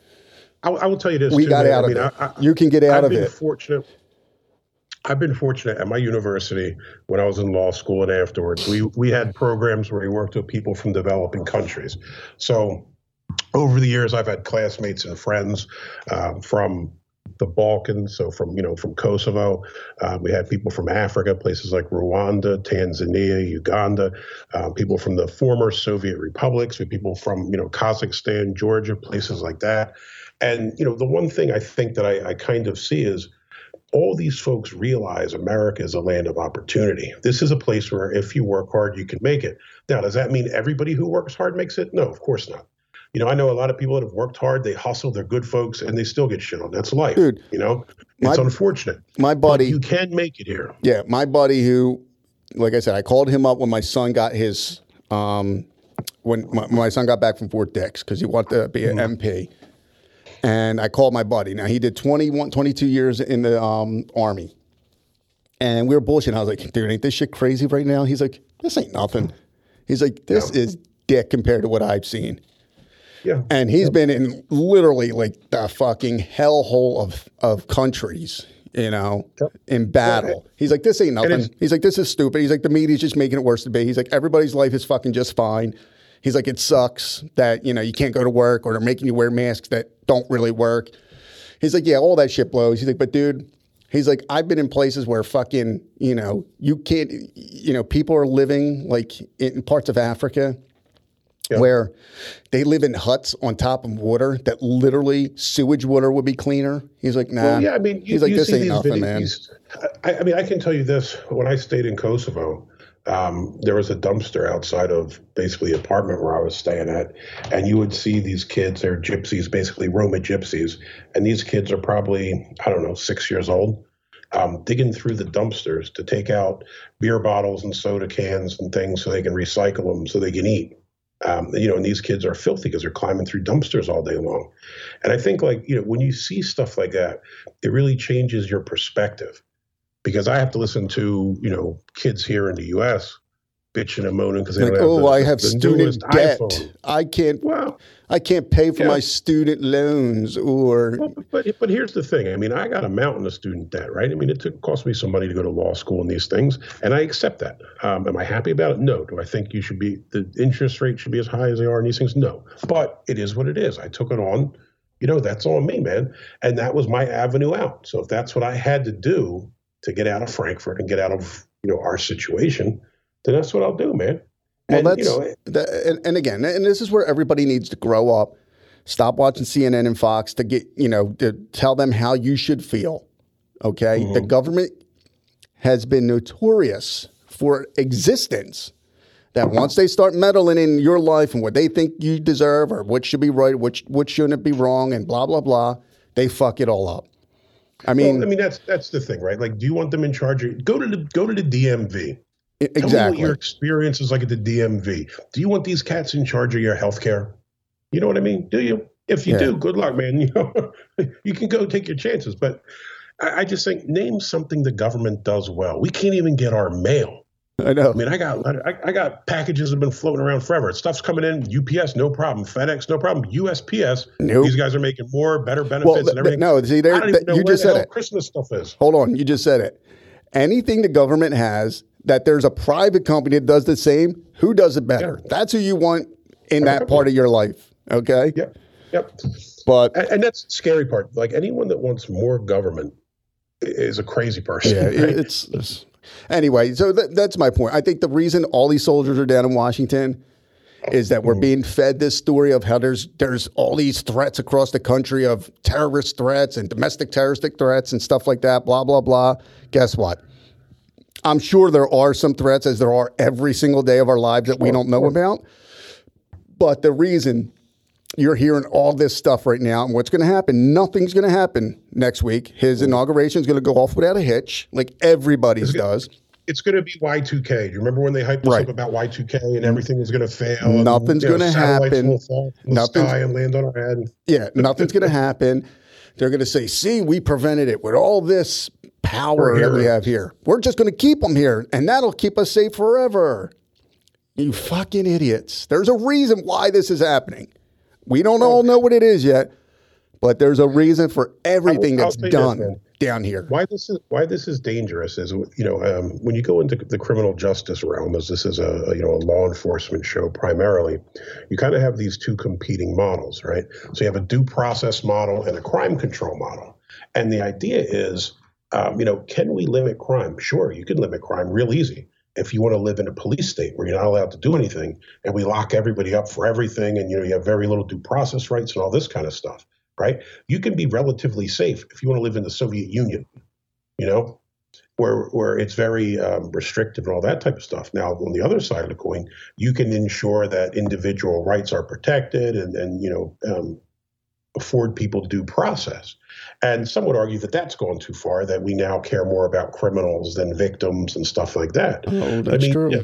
I, I will tell you this. We too, got man. out I of mean, it. I, you can get out I've of been it. fortunate. I've been fortunate at my university when I was in law school and afterwards. We we had programs where we worked with people from developing countries. So over the years, I've had classmates and friends um, from the Balkans, so from you know from Kosovo. Um, we had people from Africa, places like Rwanda, Tanzania, Uganda. Um, people from the former Soviet republics. We people from you know Kazakhstan, Georgia, places like that. And you know the one thing I think that I, I kind of see is all these folks realize America is a land of opportunity. This is a place where if you work hard, you can make it. Now, does that mean everybody who works hard makes it? No, of course not. You know, I know a lot of people that have worked hard, they hustle, they're good folks, and they still get shit on. That's life. Dude, you know, it's my- unfortunate. My But buddy, you can make it here. yeah, my buddy who, like I said, I called him up when my son got his, um, when my, my son got back from Fort Dix because he wanted to be an MP. And I called my buddy. Now he did 21, 22 years in the um, army. And we were bullshitting. I was like, dude, ain't this shit crazy right now? He's like, this ain't nothing. He's like, this is dick compared to what I've seen. Yeah. And he's been in literally like the fucking hellhole of, of countries, you know, in battle. He's like, this ain't nothing. He's like, this is stupid. He's like, the media's just making it worse to be. He's like, everybody's life is fucking just fine. He's like, it sucks that, you know, you can't go to work or they're making you wear masks that don't really work. He's like, yeah, all that shit blows. He's like, but dude, he's like, I've been in places where fucking, you know, you can't, you know, people are living like in parts of Africa Yeah. where they live in huts on top of water that literally sewage water would be cleaner. He's like, nah. Well, yeah, I mean, you, he's like, this see ain't these nothing, video- man. I, I mean, I can tell you this: when I stayed in Kosovo, um, there was a dumpster outside of basically the apartment where I was staying at, and you would see these kids. They're gypsies, basically Roma gypsies, and these kids are probably I don't know six years old. Um, digging through the dumpsters to take out beer bottles and soda cans and things so they can recycle them so they can eat. Um, you know, and these kids are filthy because they're climbing through dumpsters all day long. And I think, like, you know, when you see stuff like that, it really changes your perspective. Because I have to listen to, you know, kids here in the U.S. bitching and moaning because they Like, oh, the, I have student debt. iPhone. I can't. Well, I can't pay for Yeah. my student loans or Well, but but here's the thing. I mean, I got a mountain of student debt, right? I mean, it took cost me some money to go to law school and these things, and I accept that. Um, am I happy about it? No. Do I think you should be the interest rate should be as high as they are in these things? No. But it is what it is. I took it on. You know, that's on me, man. And that was my avenue out. So if that's what I had to do to get out of Frankford and get out of you know our situation, then that's what I'll do, man. Well, and, that's you know, that, and, and again, and this is where everybody needs to grow up. Stop watching CNN and Fox to get you know to tell them how you should feel. Okay, the Mm-hmm. government has been notorious for existence. That once they start meddling in your life and what they think you deserve or what should be right, which what shouldn't be wrong, and blah blah blah, they fuck it all up. I mean, well, I mean that's that's the thing, right? Like, do you want them in charge? Of, go to the go to the DMV. Tell me what exactly. your experience is like at the DMV. Do you want these cats in charge of your health care? You know what I mean? Do you? If you Yeah. do, good luck, man. You know, you can go take your chances. But I, I just think name something the government does well. We can't even get our mail. I know. I mean, I got I, I got packages that have been floating around forever. Stuff's coming in. UPS, no problem. FedEx, no problem. USPS, Nope. these guys are making more, better benefits Well, and th- th- everything. no, see, I there, don't even know you just the said it. Christmas stuff is. Hold on, you just said it. Anything the government has that there's a private company that does the same, who does it better? Yeah. That's who you want in that part of your life. Okay. Yep. Yep. But And, and that's the scary part. Like anyone that wants more government is a crazy person. yeah, right? it's, it's anyway. So that, that's my point. I think the reason all these soldiers are down in Washington is that we're Mm. being fed this story of how there's there's all these threats across the country of terrorist threats and domestic terroristic threats and stuff like that. Blah blah blah. Guess what? I'm sure there are some threats, as there are every single day of our lives that we don't know about. But the reason you're hearing all this stuff right now, and what's going to happen? Nothing's going to happen next week. His mm-hmm. inauguration is going to go off without a hitch, like everybody's does. it's going to be Y2K. Do you remember when they hyped us Right. up about Y2K and everything was going to fail? Nothing's gonna happen. Will fall from the sky and land on our head. Yeah, nothing's going to happen. They're going to say, "See, we prevented it with all this power We're that we have here. We're just going to keep them here, and that'll keep us safe forever." You fucking idiots! There's a reason why this is happening. We don't all know what it is yet, but there's a reason for everything I'll that's say this, done man. down here. Why this is why this is dangerous is you know um, when you go into the criminal justice realm, as this is a you know a law enforcement show primarily, you kind of have these two competing models, right? So you have a due process model and a crime control model, and the idea is, um, you know, can we limit crime? Sure, you can limit crime real easy. If you want to live in a police state where you're not allowed to do anything, and we lock everybody up for everything, and you know you have very little due process rights and all this kind of stuff, right? You can be relatively safe if you want to live in the Soviet Union, you know, where where it's very um, restrictive and all that type of stuff. Now, on the other side of the coin, you can ensure that individual rights are protected and and you know um, afford people due process. And some would argue that that's gone too far. That we now care more about criminals than victims and stuff like that. Oh, that's mean, true. yeah.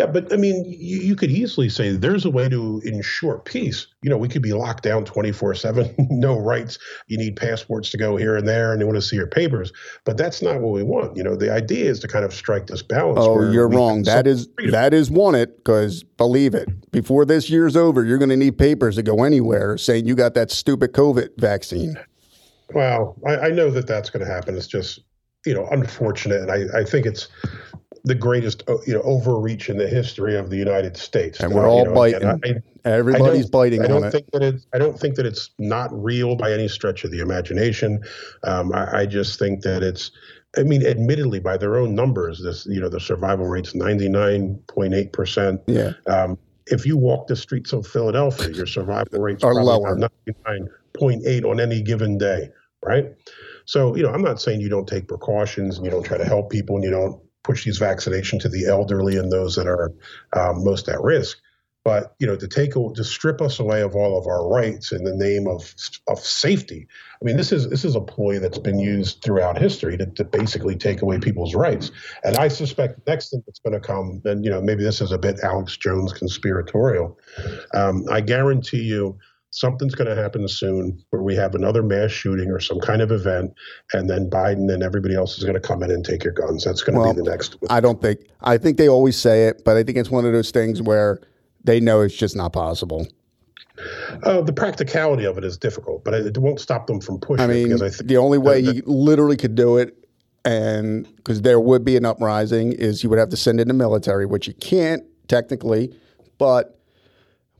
Yeah, but I mean, you, you could easily say there's a way to ensure peace. You know, we could be locked down 24 7, no rights. You need passports to go here and there, and they want to see your papers. But that's not what we want. You know, the idea is to kind of strike this balance. Oh, you're wrong. That is freedom. that is want it because believe it. Before this year's over, you're going to need papers to go anywhere saying you got that stupid COVID vaccine. Well, I, I know that that's going to happen. It's just, you know, unfortunate. And I, I think it's the greatest, uh, you know, overreach in the history of the United States. And we're all you know, again, biting. I- Everybody's don't- biting I don't it. think that it's. I don't think that it's not real by any stretch of the imagination. Um, I, I just think that it's. I mean, admittedly, by their own numbers, this you know the survival rate's ninety nine point eight percent. Yeah. Um, if you walk the streets of Philadelphia, your survival rate's Are probably lower. ninety nine point eight on any given day, right? So you know, I'm not saying you don't take precautions and you don't try to help people and you don't push these vaccination to the elderly and those that are um, most at risk. But you know, to take to strip us away of all of our rights in the name of of safety. I mean, this is this is a ploy that's been used throughout history to, to basically take away people's rights. And I suspect the next thing that's going to come, and you know, maybe this is a bit Alex Jones conspiratorial. Um, I guarantee you. Something's going to happen soon where we have another mass shooting or some kind of event, and then Biden and everybody else is going to come in and take your guns. That's going to Well, be the next. I don't think. I think they always say it, but I think it's one of those things where they know it's just not possible. Uh, the practicality of it is difficult, but it won't stop them from pushing. I mean, I think the only way you literally could do it, and because there would be an uprising, is you would have to send in the military, which you can't technically, but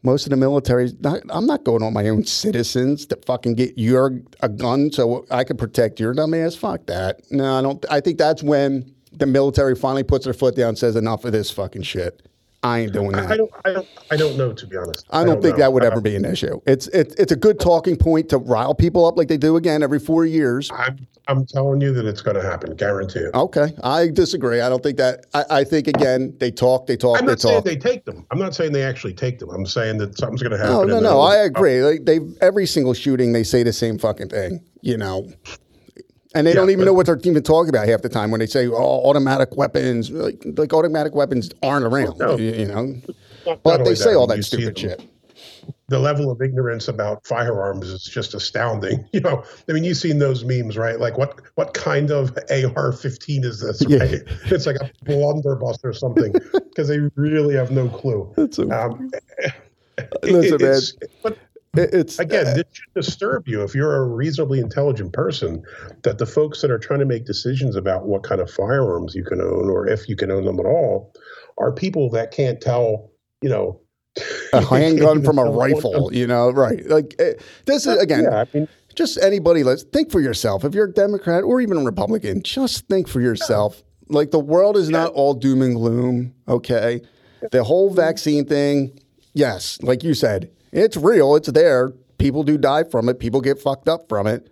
most of the military, not, I'm not going on my own citizens to fucking get your a gun so I can protect your dumb ass. Fuck that. No, I don't. I think that's when the military finally puts their foot down and says enough of this fucking shit. I ain't doing that. I don't, I don't, I don't know to be honest. I don't, think know. that would ever be an issue. It's it, it's a good talking point to rile people up like they do again every four years. I'm, I'm telling you that it's going to happen. Guarantee it. Okay, I disagree. I don't think that. I, I think again they talk, they talk, I'm they not saying talk. they take them. I'm not saying they actually take them. I'm saying that something's going to happen. no, no, no. I agree. Like they every single shooting, they say the same fucking thing. You know. And they Yeah, don't even but- know what they're even talking about half the time when they say, "Oh, automatic weapons." Like, like automatic weapons aren't around, No. you, you know. Not- But not they say all that stupid shit. the level of ignorance about firearms is just astounding. You know, I mean, you've seen those memes, right? Like, what what kind of AR-15 is this? Yeah. Right? It's like a blunderbuss or something because they really have no clue. That's a- Um, it- Listen, it's- But It- It's Again, uh, this should disturb you if you're a reasonably intelligent person that the folks that are trying to make decisions about what kind of firearms you can own or if you can own them at all are people that can't tell, you know, a handgun from a rifle, you know, right? Like eh, this is again, Yeah, I mean, just anybody. Let's think for yourself. If you're a Democrat or even a Republican, just think for yourself. Like the world is not all doom and gloom. Okay, the whole vaccine thing. Yes, like you said, it's real. It's there. People do die from it. People get fucked up from it.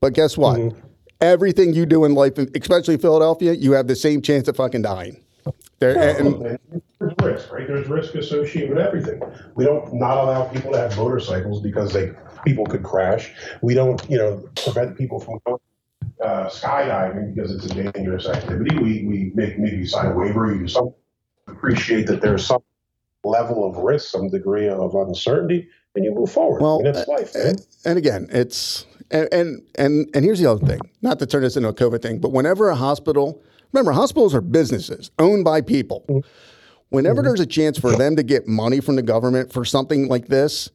But guess what? Everything you do in life, especially Philadelphia, you have the same chance of fucking dying. There, and, there's risk, right? There's risk associated with everything. We don't not allow people to have motorcycles because they people could crash. We don't, you know, prevent people from going uh, skydiving because it's a dangerous activity. We we make maybe sign a waiver. You. Appreciate that there's some level of risk, some degree of uncertainty, and you move forward. Well, I mean, that's life. man. and again, it's and, and and and here's the other thing. Not to turn this into a COVID thing, but whenever a hospital, remember, hospitals are businesses owned by people. Mm-hmm. Whenever mm-hmm. there's a chance for them to get money from the government for something like this,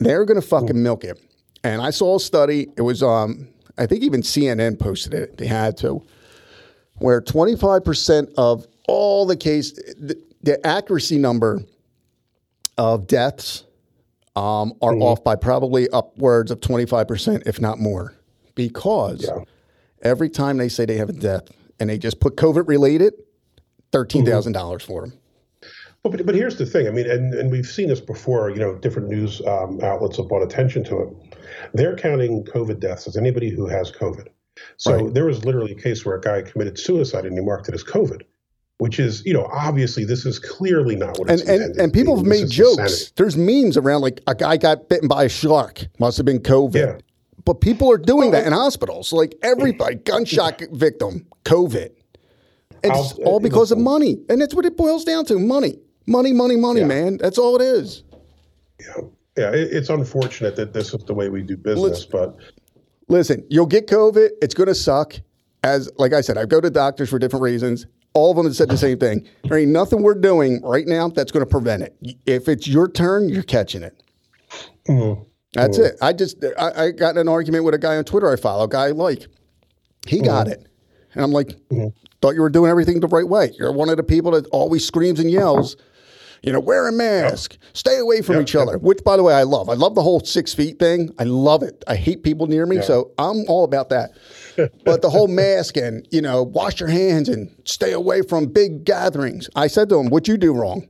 they're going to mm-hmm. fucking milk it. And I saw a study. It was, um, I think even CNN posted it. They had to, where 25% of all the case, the, the accuracy number of deaths um, are off by probably upwards of 25%, if not more, because Yeah. every time they say they have a death and they just put COVID related, $13,000 for them. But, but here's the thing. I mean, and, and we've seen this before. You know, different news um, outlets have brought attention to it. They're counting COVID deaths as anybody who has COVID. So Right. there was literally a case where a guy committed suicide and he marked it as COVID, which is, you know, obviously this is clearly not what And, it's and, intended and people have made jokes. insanity. There's memes around like a guy got bitten by a shark, must have been COVID. Yeah. But people are doing that in hospitals. Like everybody, gunshot victim, COVID. It's all because of money. And that's what it boils down to money. Money, money, money, Yeah. man. That's all it is. Yeah, it, it's unfortunate that this is the way we do business, but Listen, you'll get COVID. It's going to suck. As like I said, I go to doctors for different reasons. All of them have said the same thing. There ain't nothing we're doing right now that's going to prevent it. If it's your turn, you're catching it. Mm-hmm. That's mm-hmm. it. I just I, I got in an argument with a guy on Twitter I follow, a guy I like. He mm-hmm. got it, and I'm like, thought you were doing everything the right way. You're one of the people that always screams and yells. You know, wear a mask, stay away from each other. Which, by the way, I love. I love the whole six feet thing. I love it. I hate people near me, so I'm all about that. But the whole mask and you know, wash your hands and stay away from big gatherings. I said to him, "What you do wrong?"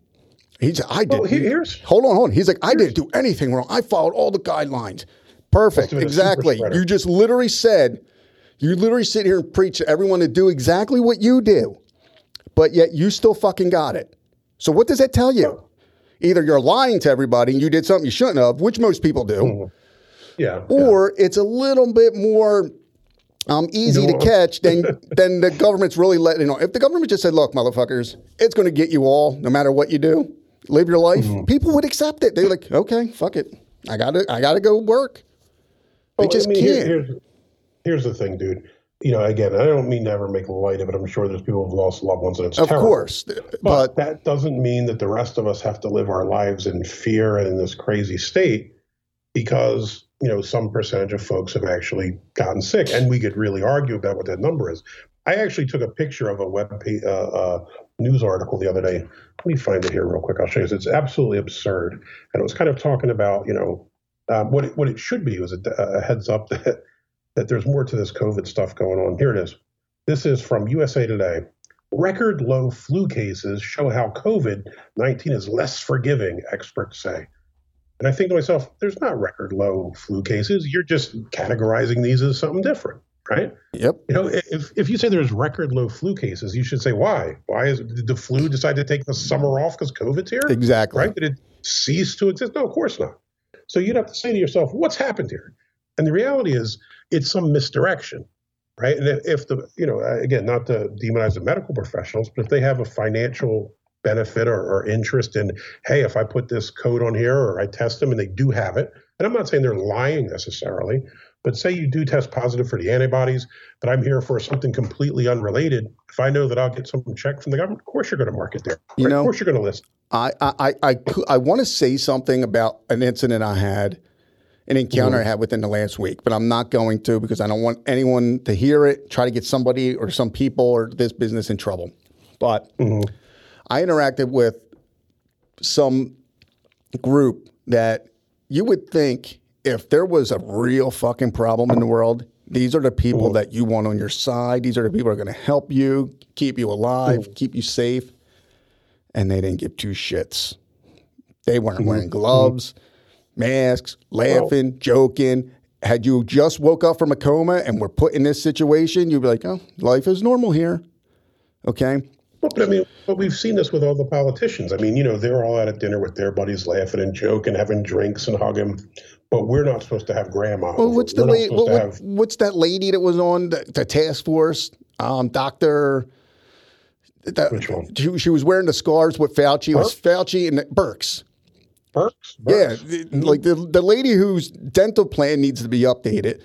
He said, "I oh, did." Well, here- here's- hold on, hold on. He's like, "I didn't do anything wrong. I followed all the guidelines. Perfect, been a super exactly. You just literally said, you literally sit here and preach to everyone to do exactly what you do, but yet you still fucking got it. So what does that tell you? Either you're lying to everybody and you did something you shouldn't have, which most people do, mm-hmm. yeah. or it's a little bit more um, easy to catch then than the government's really letting on. If the government just said, "Look, motherfuckers, it's going to get you all, no matter what you do, live your life," Mm-hmm. people would accept it. They're like, "Okay, fuck it, I got to, I got to go work." They Well, just I mean, can't. here's, here's the thing, dude. You know, again, I don't mean to ever make light of it. I'm sure there's people who've lost loved ones, and it's of terrible. course, But, but that doesn't mean that the rest of us have to live our lives in fear and in this crazy state because, you know, some percentage of folks have actually gotten sick. And we could really argue about what that number is. I actually took a picture of a web uh, uh, news article the other day. Let me find it here real quick. I'll show you. It's absolutely absurd. And it was kind of talking about, you know, um, what, it, what it should be was a, a heads up that, that there's more to this COVID stuff going on. Here it is. This is from USA Today. Record low flu cases show how COVID 19 is less forgiving, experts say. And I think to myself, there's not record low flu cases. You're just categorizing these as something different, right? yep, You know, if, if you say there's record low flu cases, you should say why. Why is did the flu decide to take the summer off because COVID's here? exactly. Right? Did it cease to exist? No, of course not. So you'd have to say to yourself, what's happened here? And the reality is, it's some misdirection, right? And if, if the, you know, again, not to demonize the medical professionals, but if they have a financial benefit or, or interest in, hey, if I put this code on here or I test them and they do have it, and I'm not saying they're lying necessarily, but say you do test positive for the antibodies, but I'm here for something completely unrelated. If I know that I'll get some check from the government, of course you're going to market there. You right? know- of course you're going to list. I I I I, I want to say something about an incident I had an encounter mm-hmm. I had within the last week, but I'm not going to because I don't want anyone to hear it, try to get somebody or some people or this business in trouble. But mm-hmm. I interacted with some group that you would think if there was a real fucking problem in the world, these are the people that you want on your side. These are the people that are going to help you, keep you alive, keep you safe. And they didn't give two shits. They weren't wearing gloves, masks, laughing, joking. Had you just woke up from a coma and were put in this situation, you'd be like, oh, life is normal here. Okay. Well, but I mean, but we've seen this with all the politicians. I mean, you know, they're all out at dinner with their buddies, laughing and joking, having drinks and hugging. But we're not supposed to have grandma. Well, what's the lady? What, what- have- what's that lady that was on the, the task force? Um, Doctor. That, Which one? She, she was wearing the scars with Fauci. It was Fauci and Birx. Birx? Yeah, Birx? the- like the the lady whose dental plan needs to be updated.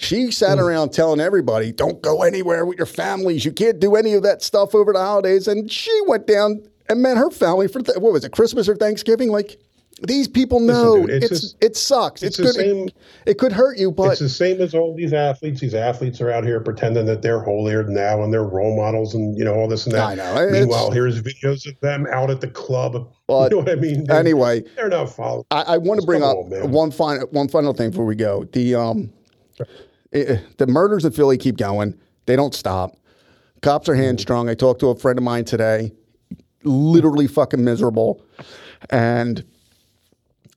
She sat Hmm. around telling everybody, "Don't go anywhere with your families. You can't do any of that stuff over the holidays." And she went down and met her family for th- what was it, Christmas or Thanksgiving? Like these people know dude, it's it's just- it sucks. It's, it's the good. same- it could hurt you, but It's the same as all these athletes. These athletes are out here pretending that they're holier than thou and they're role models and you know all this and that. I know, Meanwhile, here's videos of them out at the club. But you know what I mean? They're- anyway, they're not following. I, I want to bring up on, one final one final thing before we go. The um, Eh, eh, the murders in Philly keep going. They don't stop. Cops are hamstrung. Mm-hmm. I talked to a friend of mine today, literally fucking miserable, and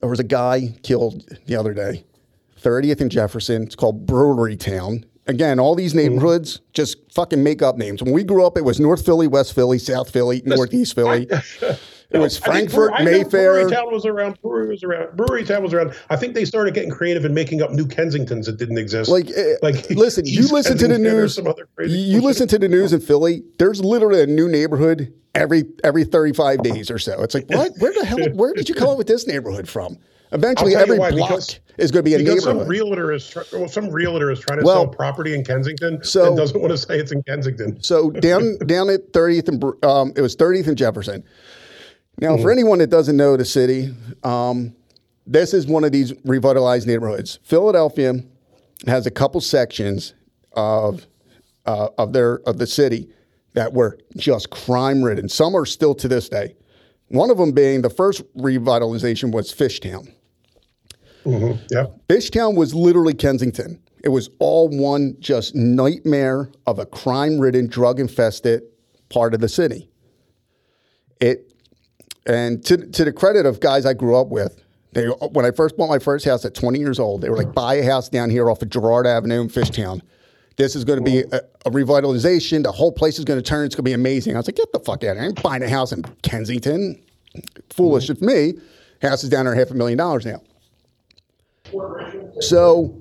there was a guy killed the other day, 30th and Jefferson. It's called Brewery Town. Again, all these mm-hmm. neighborhoods just fucking make up names. When we grew up, it was North Philly, West Philly, South Philly, Northeast Philly. It was I think Frankford, I Mayfair. Brewery Town was around. Brewery was around. Brewery Town was around. I think they started getting creative and making up new Kensingtons that didn't exist. Like, eh, like listen, you listen to the news. some other crazy You listen to the news in Philly. There's literally a new neighborhood every every 35 days or so. It's like, what? Where the hell? Where did you come up with this neighborhood from? Eventually, I'll tell you every why, block because- is going to be a Because some neighborhood. realtor is try- well, some realtor is trying to Well, sell property in Kensington so- and doesn't want to say it's in Kensington. So down down at 30th and um, it was 30th and Jefferson. Now, for anyone that doesn't know the city, um, this is one of these revitalized neighborhoods. Philadelphia has a couple sections of uh, of their of the city that were just crime ridden. Some are still to this day. One of them being the first revitalization was Fishtown. Yeah, Fishtown was literally Kensington. It was all one just nightmare of a crime ridden, drug infested part of the city. It and to to the credit of guys I grew up with, they when I first bought my first house at 20 years old, they were like, buy a house down here off of Girard Avenue in Fishtown. This is going to be a, a revitalization. The whole place is going to turn. It's going to be amazing. I was like, get the fuck out of here. I ain't buying a house in Kensington. Foolish of me. House is down there half a million dollars now. So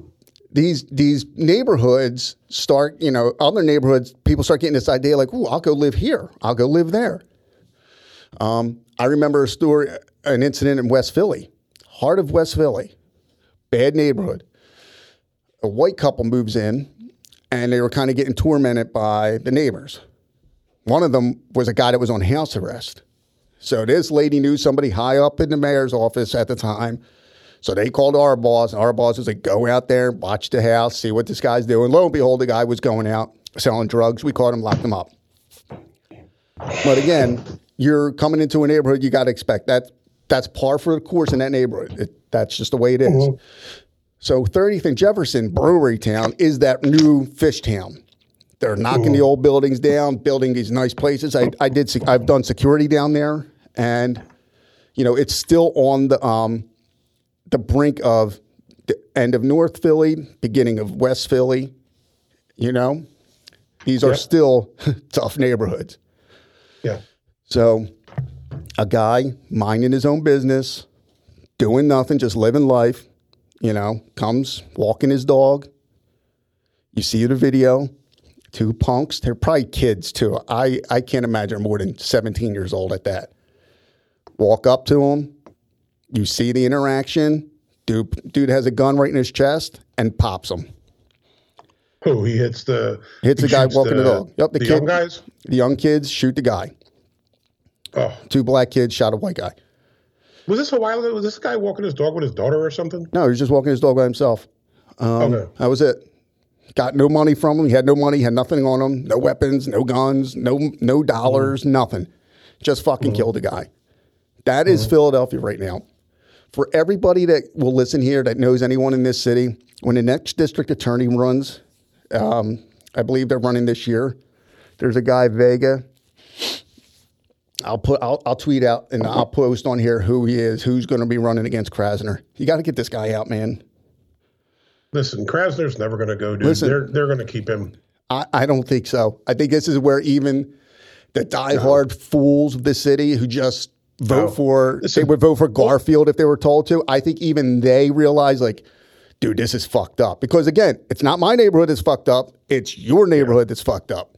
these these neighborhoods start, you know, other neighborhoods, people start getting this idea like, "Ooh, I'll go live here. I'll go live there." Um, I remember a story, an incident in West Philly, heart of West Philly, bad neighborhood. A white couple moves in, and they were kind of getting tormented by the neighbors. One of them was a guy that was on house arrest. So this lady knew somebody high up in the mayor's office at the time. So they called our boss, our boss was like, go out there, watch the house, see what this guy's doing. Lo and behold, the guy was going out selling drugs. We caught him, locked him up. But again, you're coming into a neighborhood, you got to expect that. That's par for the course in that neighborhood. It, that's just the way it is. So 30th and Jefferson, Brewery Town, is that new fish town. They're knocking the old buildings down, building these nice places. I, I did. I've done security down there, and you know it's still on the um, the brink of the end of North Philly, beginning of West Philly. You know, these are Yep. still tough neighborhoods. yeah. So, a guy minding his own business, doing nothing, just living life, you know, comes walking his dog. You see the video, two punks. They're probably kids too. I, I can't imagine more than 17 years old at that. Walk up to him. You see the interaction. Dude, dude has a gun right in his chest and pops him. Who he hits the Hits he the guy walking the dog. Yep, the the kid- young guys. The young kids shoot the guy. Oh, Two black kids shot a white guy. Was this a while ago? Was this guy walking his dog with his daughter or something? No, he was just walking his dog by himself. Um, Okay. That was it. Got no money from him. He had no money. Had nothing on him. No weapons. No guns. No no dollars. Nothing. Just fucking killed a guy. That is Philadelphia right now. For everybody that will listen here that knows anyone in this city, when the next district attorney runs, um, I believe they're running this year. There's a guy Vega. I'll put I'll, I'll tweet out and I'll post on here who he is, who's going to be running against Krasner. You got to get this guy out, man. Listen, Krasner's never going to go, dude. Listen. they're they're going to keep him. I, I don't think so. I think this is where even the diehard fools of the city who just vote No. for they would vote for Garfield if they were told to. I think even they realize like, dude, this is fucked up. Because again, it's not my neighborhood that's fucked up. It's your neighborhood that's fucked up.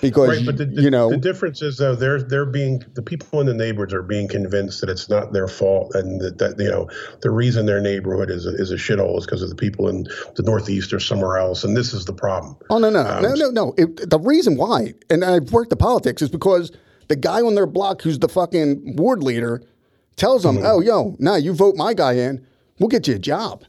Because Right, but the, the, you know the difference is though they're they're being the people in the neighborhoods are being convinced that it's not their fault and that, that you know the reason their neighborhood is a, is a shithole is because of the people in the Northeast or somewhere else, and this is the problem. Oh no no no no no! It, the reason why, and I've worked the politics, is because the guy on their block, who's the fucking ward leader, tells them, Mm-hmm. "Oh yo, nah, you vote my guy in, we'll get you a job."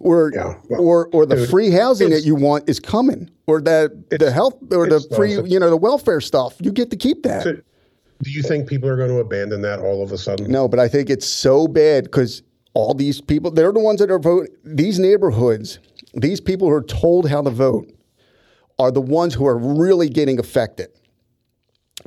Or, Yeah, well, or, or the dude, free housing that you want is coming, or that the health or the free, you know, the welfare stuff. You get to keep that. Do you think people are going to abandon that all of a sudden? No, but I think it's so bad because all these people, they're the ones that are voting. These neighborhoods, these people who are told how to vote, are the ones who are really getting affected.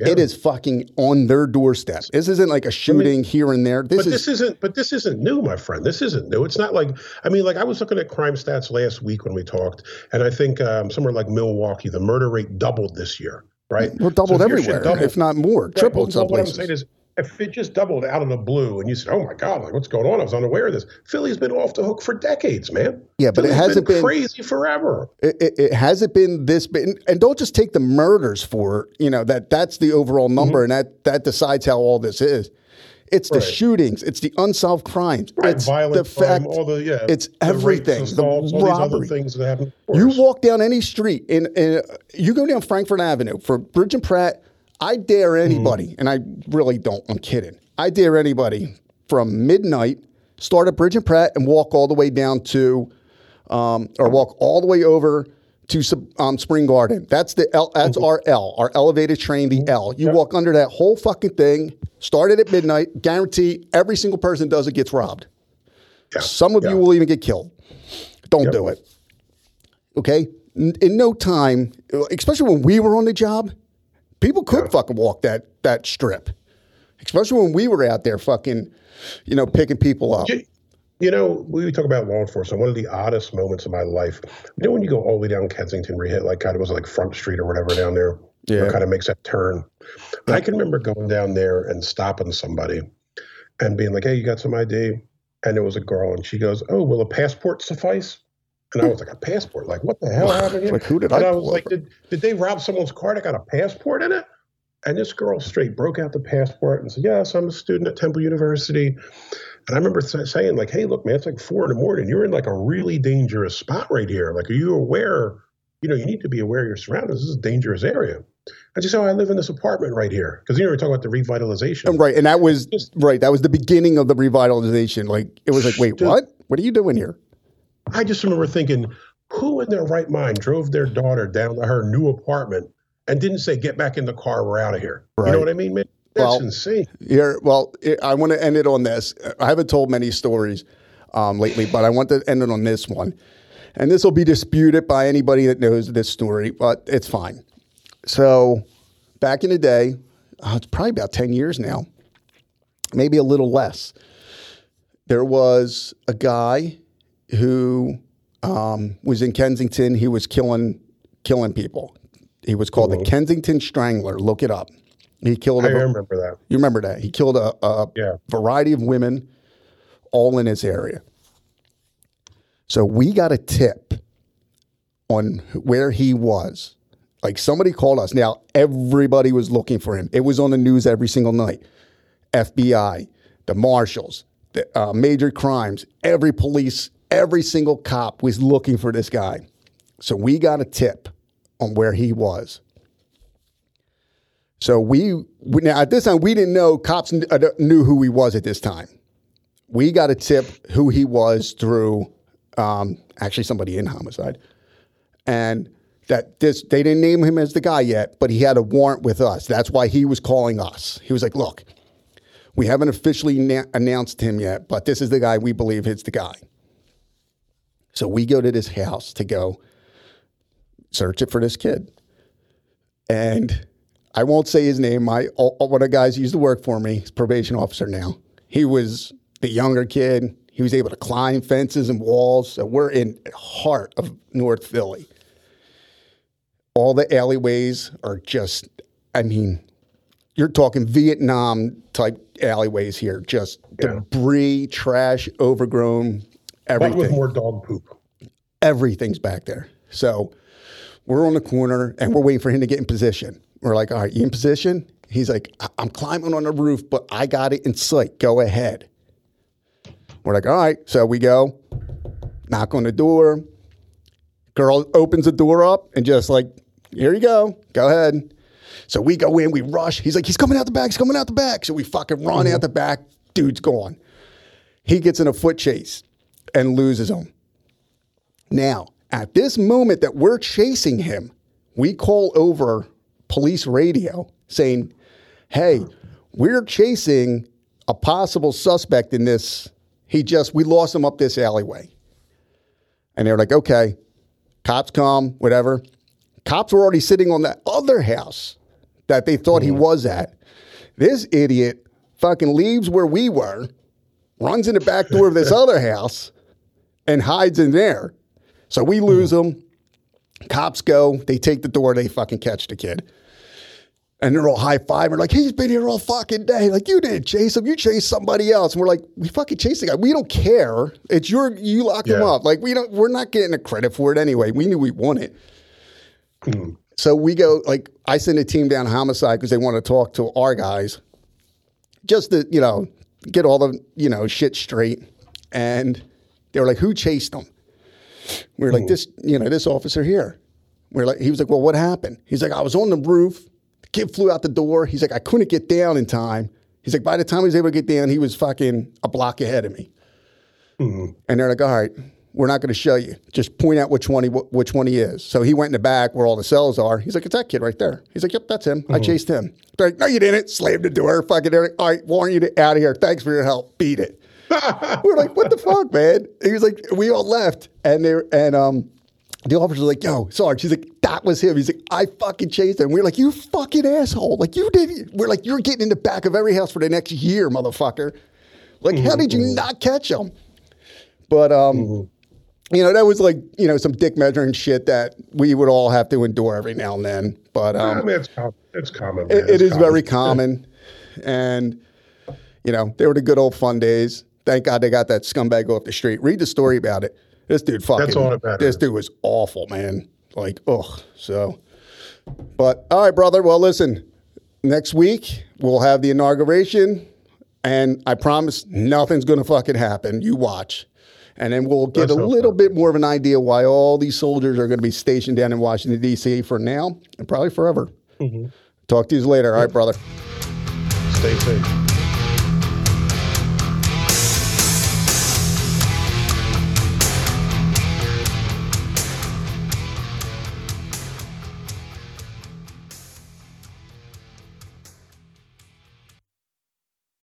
It is fucking on their doorstep. This isn't like a shooting here and there. This But is this isn't. But this isn't new, my friend. This isn't new. It's not like. I mean, like I was looking at crime stats last week when we talked, and I think um, somewhere like Milwaukee, the murder rate doubled this year. Right? well, doubled So everywhere, doubled- if not more, Right, tripled well, some what I'm places. saying is, if it just doubled out of the blue, and you said, "Oh my God, like what's going on?" I was unaware of this. Philly's been off the hook for decades, man. Yeah, but it hasn't been- crazy forever. it, it, it hasn't been this big, and don't just take the murders for you know that that's the overall number, and that that decides how all this is. It's the Mm-hmm. Right. shootings, it's the unsolved crimes, Right, it's violent the fact, crime, all the yeah, it's the rapes, everything, the assaults, all these other robbery. things that happen. You walk down any street in, in you go down Frankford Avenue for Bridge and Pratt. I dare anybody, and I really don't. I'm kidding. I dare anybody from midnight start at Bridge and Pratt and walk all the way down to, um, or walk all the way over to um, Spring Garden. That's the L, that's our L, our elevated train, the L. You walk under that whole fucking thing. Started at midnight. Guarantee every single person does it gets robbed. Yeah, Some of yeah. you will even get killed. Don't do it. Okay? In no time, especially when we were on the job, people could fucking walk that that strip. Especially when we were out there fucking, you know, picking people up. You, you know, we talk about law enforcement. One of the oddest moments of my life. You know, when you go all the way down Kensington, where you hit like kind of was like Front Street or whatever down there. Yeah. It kind of makes that turn. I can remember going down there and stopping somebody and being like, "Hey, you got some ID?" And it was a girl, and she goes, "Oh, will a passport suffice?" And I was like, "A passport? Like what the hell happened here?" Like, who did and I I was like, did, did they rob someone's car that got a passport in it? And this girl straight broke out the passport and said, Yes, I'm a student at Temple University. And I remember sa- saying, like, hey, look, man, it's like four in the morning. You're in like a really dangerous spot right here. Like, are you aware? You know, you need to be aware of your surroundings. This is a dangerous area. And she said, Oh, I live in this apartment right here. Because you know, we're talking about the revitalization. Right, and that was right. That was the beginning of the revitalization. Like it was like, wait, Dude. what? What are you doing here? I just remember thinking, who in their right mind drove their daughter down to her new apartment and didn't say, get back in the car, we're out of here? You know what I mean, man? That's Well, insane. Here, well, I want to end it on this. I haven't told many stories um, lately, but I want to end it on this one. And this will be disputed by anybody that knows this story, but it's fine. So, back in the day, uh, it's probably about 10 years now, maybe a little less. There was a guy who um, was in Kensington. He was killing killing people. He was called the Kensington Strangler. Look it up. He killed I a, remember that. you remember that? He killed a, a Yeah. variety of women all in his area. So we got a tip on where he was. Like somebody called us. Now, everybody was looking for him. It was on the news every single night. FBI, the marshals, the uh, major crimes, every police, every single cop was looking for this guy. So we got a tip on where he was. So we, now at this time we didn't know cops uh, knew who he was at this time. We got a tip who he was through um, actually somebody in homicide, and that this they didn't name him as the guy yet, but he had a warrant with us. That's why he was calling us. He was like, "Look, we haven't officially na- announced him yet, but this is the guy we believe is the guy." So we go to this house to go search it for this kid, and I won't say his name. My one of the guys used to work for me, he's probation officer now. He was the younger kid. He was able to climb fences and walls. So we're in the heart of North Philly. All the alleyways are just, I mean, you're talking Vietnam type alleyways here. Just Yeah. debris, trash, overgrown, Everything with more dog poop. everything's back there. So we're on the corner and we're waiting for him to get in position. We're like, all right, you in position? He's like, "I- I'm climbing on the roof, but I got it in sight. Go ahead. We're like, all right. So we go, knock on the door. Girl opens the door up and just like, here you go. Go ahead. So we go in, we rush. He's like, he's coming out the back. He's coming out the back. So we fucking run mm-hmm. out the back. Dude's gone. He gets in a foot chase and loses him. Now, at this moment that we're chasing him, we call over police radio saying, Hey, we're chasing a possible suspect in this. He just, we lost him up this alleyway. And they're like, Okay, cops come, whatever. Cops were already sitting on that other house that they thought he mm-hmm. was at. This idiot fucking leaves where we were, runs in the back door of this other house, and hides in there. So we lose him. Cops go, they take the door, they fucking catch the kid. And they're all high five. We're like, he's been here all fucking day. Like, you didn't chase him. You chased somebody else. And we're like, we fucking chased the guy. We don't care. It's your, you locked him up. Like, we don't, we're not getting the credit for it anyway. We knew we won it. Hmm. So we go, like, I send a team down homicide because they want to talk to our guys just to, you know, get all the, you know, shit straight. And they were like, who chased him? We were like, hmm. this, you know, this officer here. We are like, he was like, well, what happened? He's like, I was on the roof. The kid flew out the door. He's like, I couldn't get down in time. He's like, by the time he was able to get down, he was fucking a block ahead of me. Hmm. And they're like, all right, we're not going to show you. Just point out which one he which one he is. So he went in the back where all the cells are. He's like, it's that kid right there. He's like, yep, that's him. I hmm. chased him. They're like, no, you didn't. Slammed the door. Fucking, they're like, all right, warn you to, out of here. Thanks for your help. Beat it. we're like, what the fuck, man? He was like, we all left, and they and um, the officer's like, yo, Sarge. He's like, that was him. He's like, I fucking chased him. We're like, you fucking asshole. Like you did. We're like, you're getting in the back of every house for the next year, motherfucker. Like, how did you not catch him? But um, you know, that was like you know some dick measuring shit that we would all have to endure every now and then. But um, I mean, it's, com- it's common. man. it, it It's is common. very common, and you know they were the good old fun days. Thank God they got that scumbag off the street. Read the story about it. This dude fucking. That's all matters. This dude was awful, man. Like, ugh. So, but all right, brother. Well, listen. Next week we'll have the inauguration, and I promise nothing's gonna fucking happen. You watch. And then we'll get Let's a little bit more of an idea why all these soldiers are going to be stationed down in Washington, D.C. for now and probably forever. Mm-hmm. Talk to you later. All right, brother. Stay safe.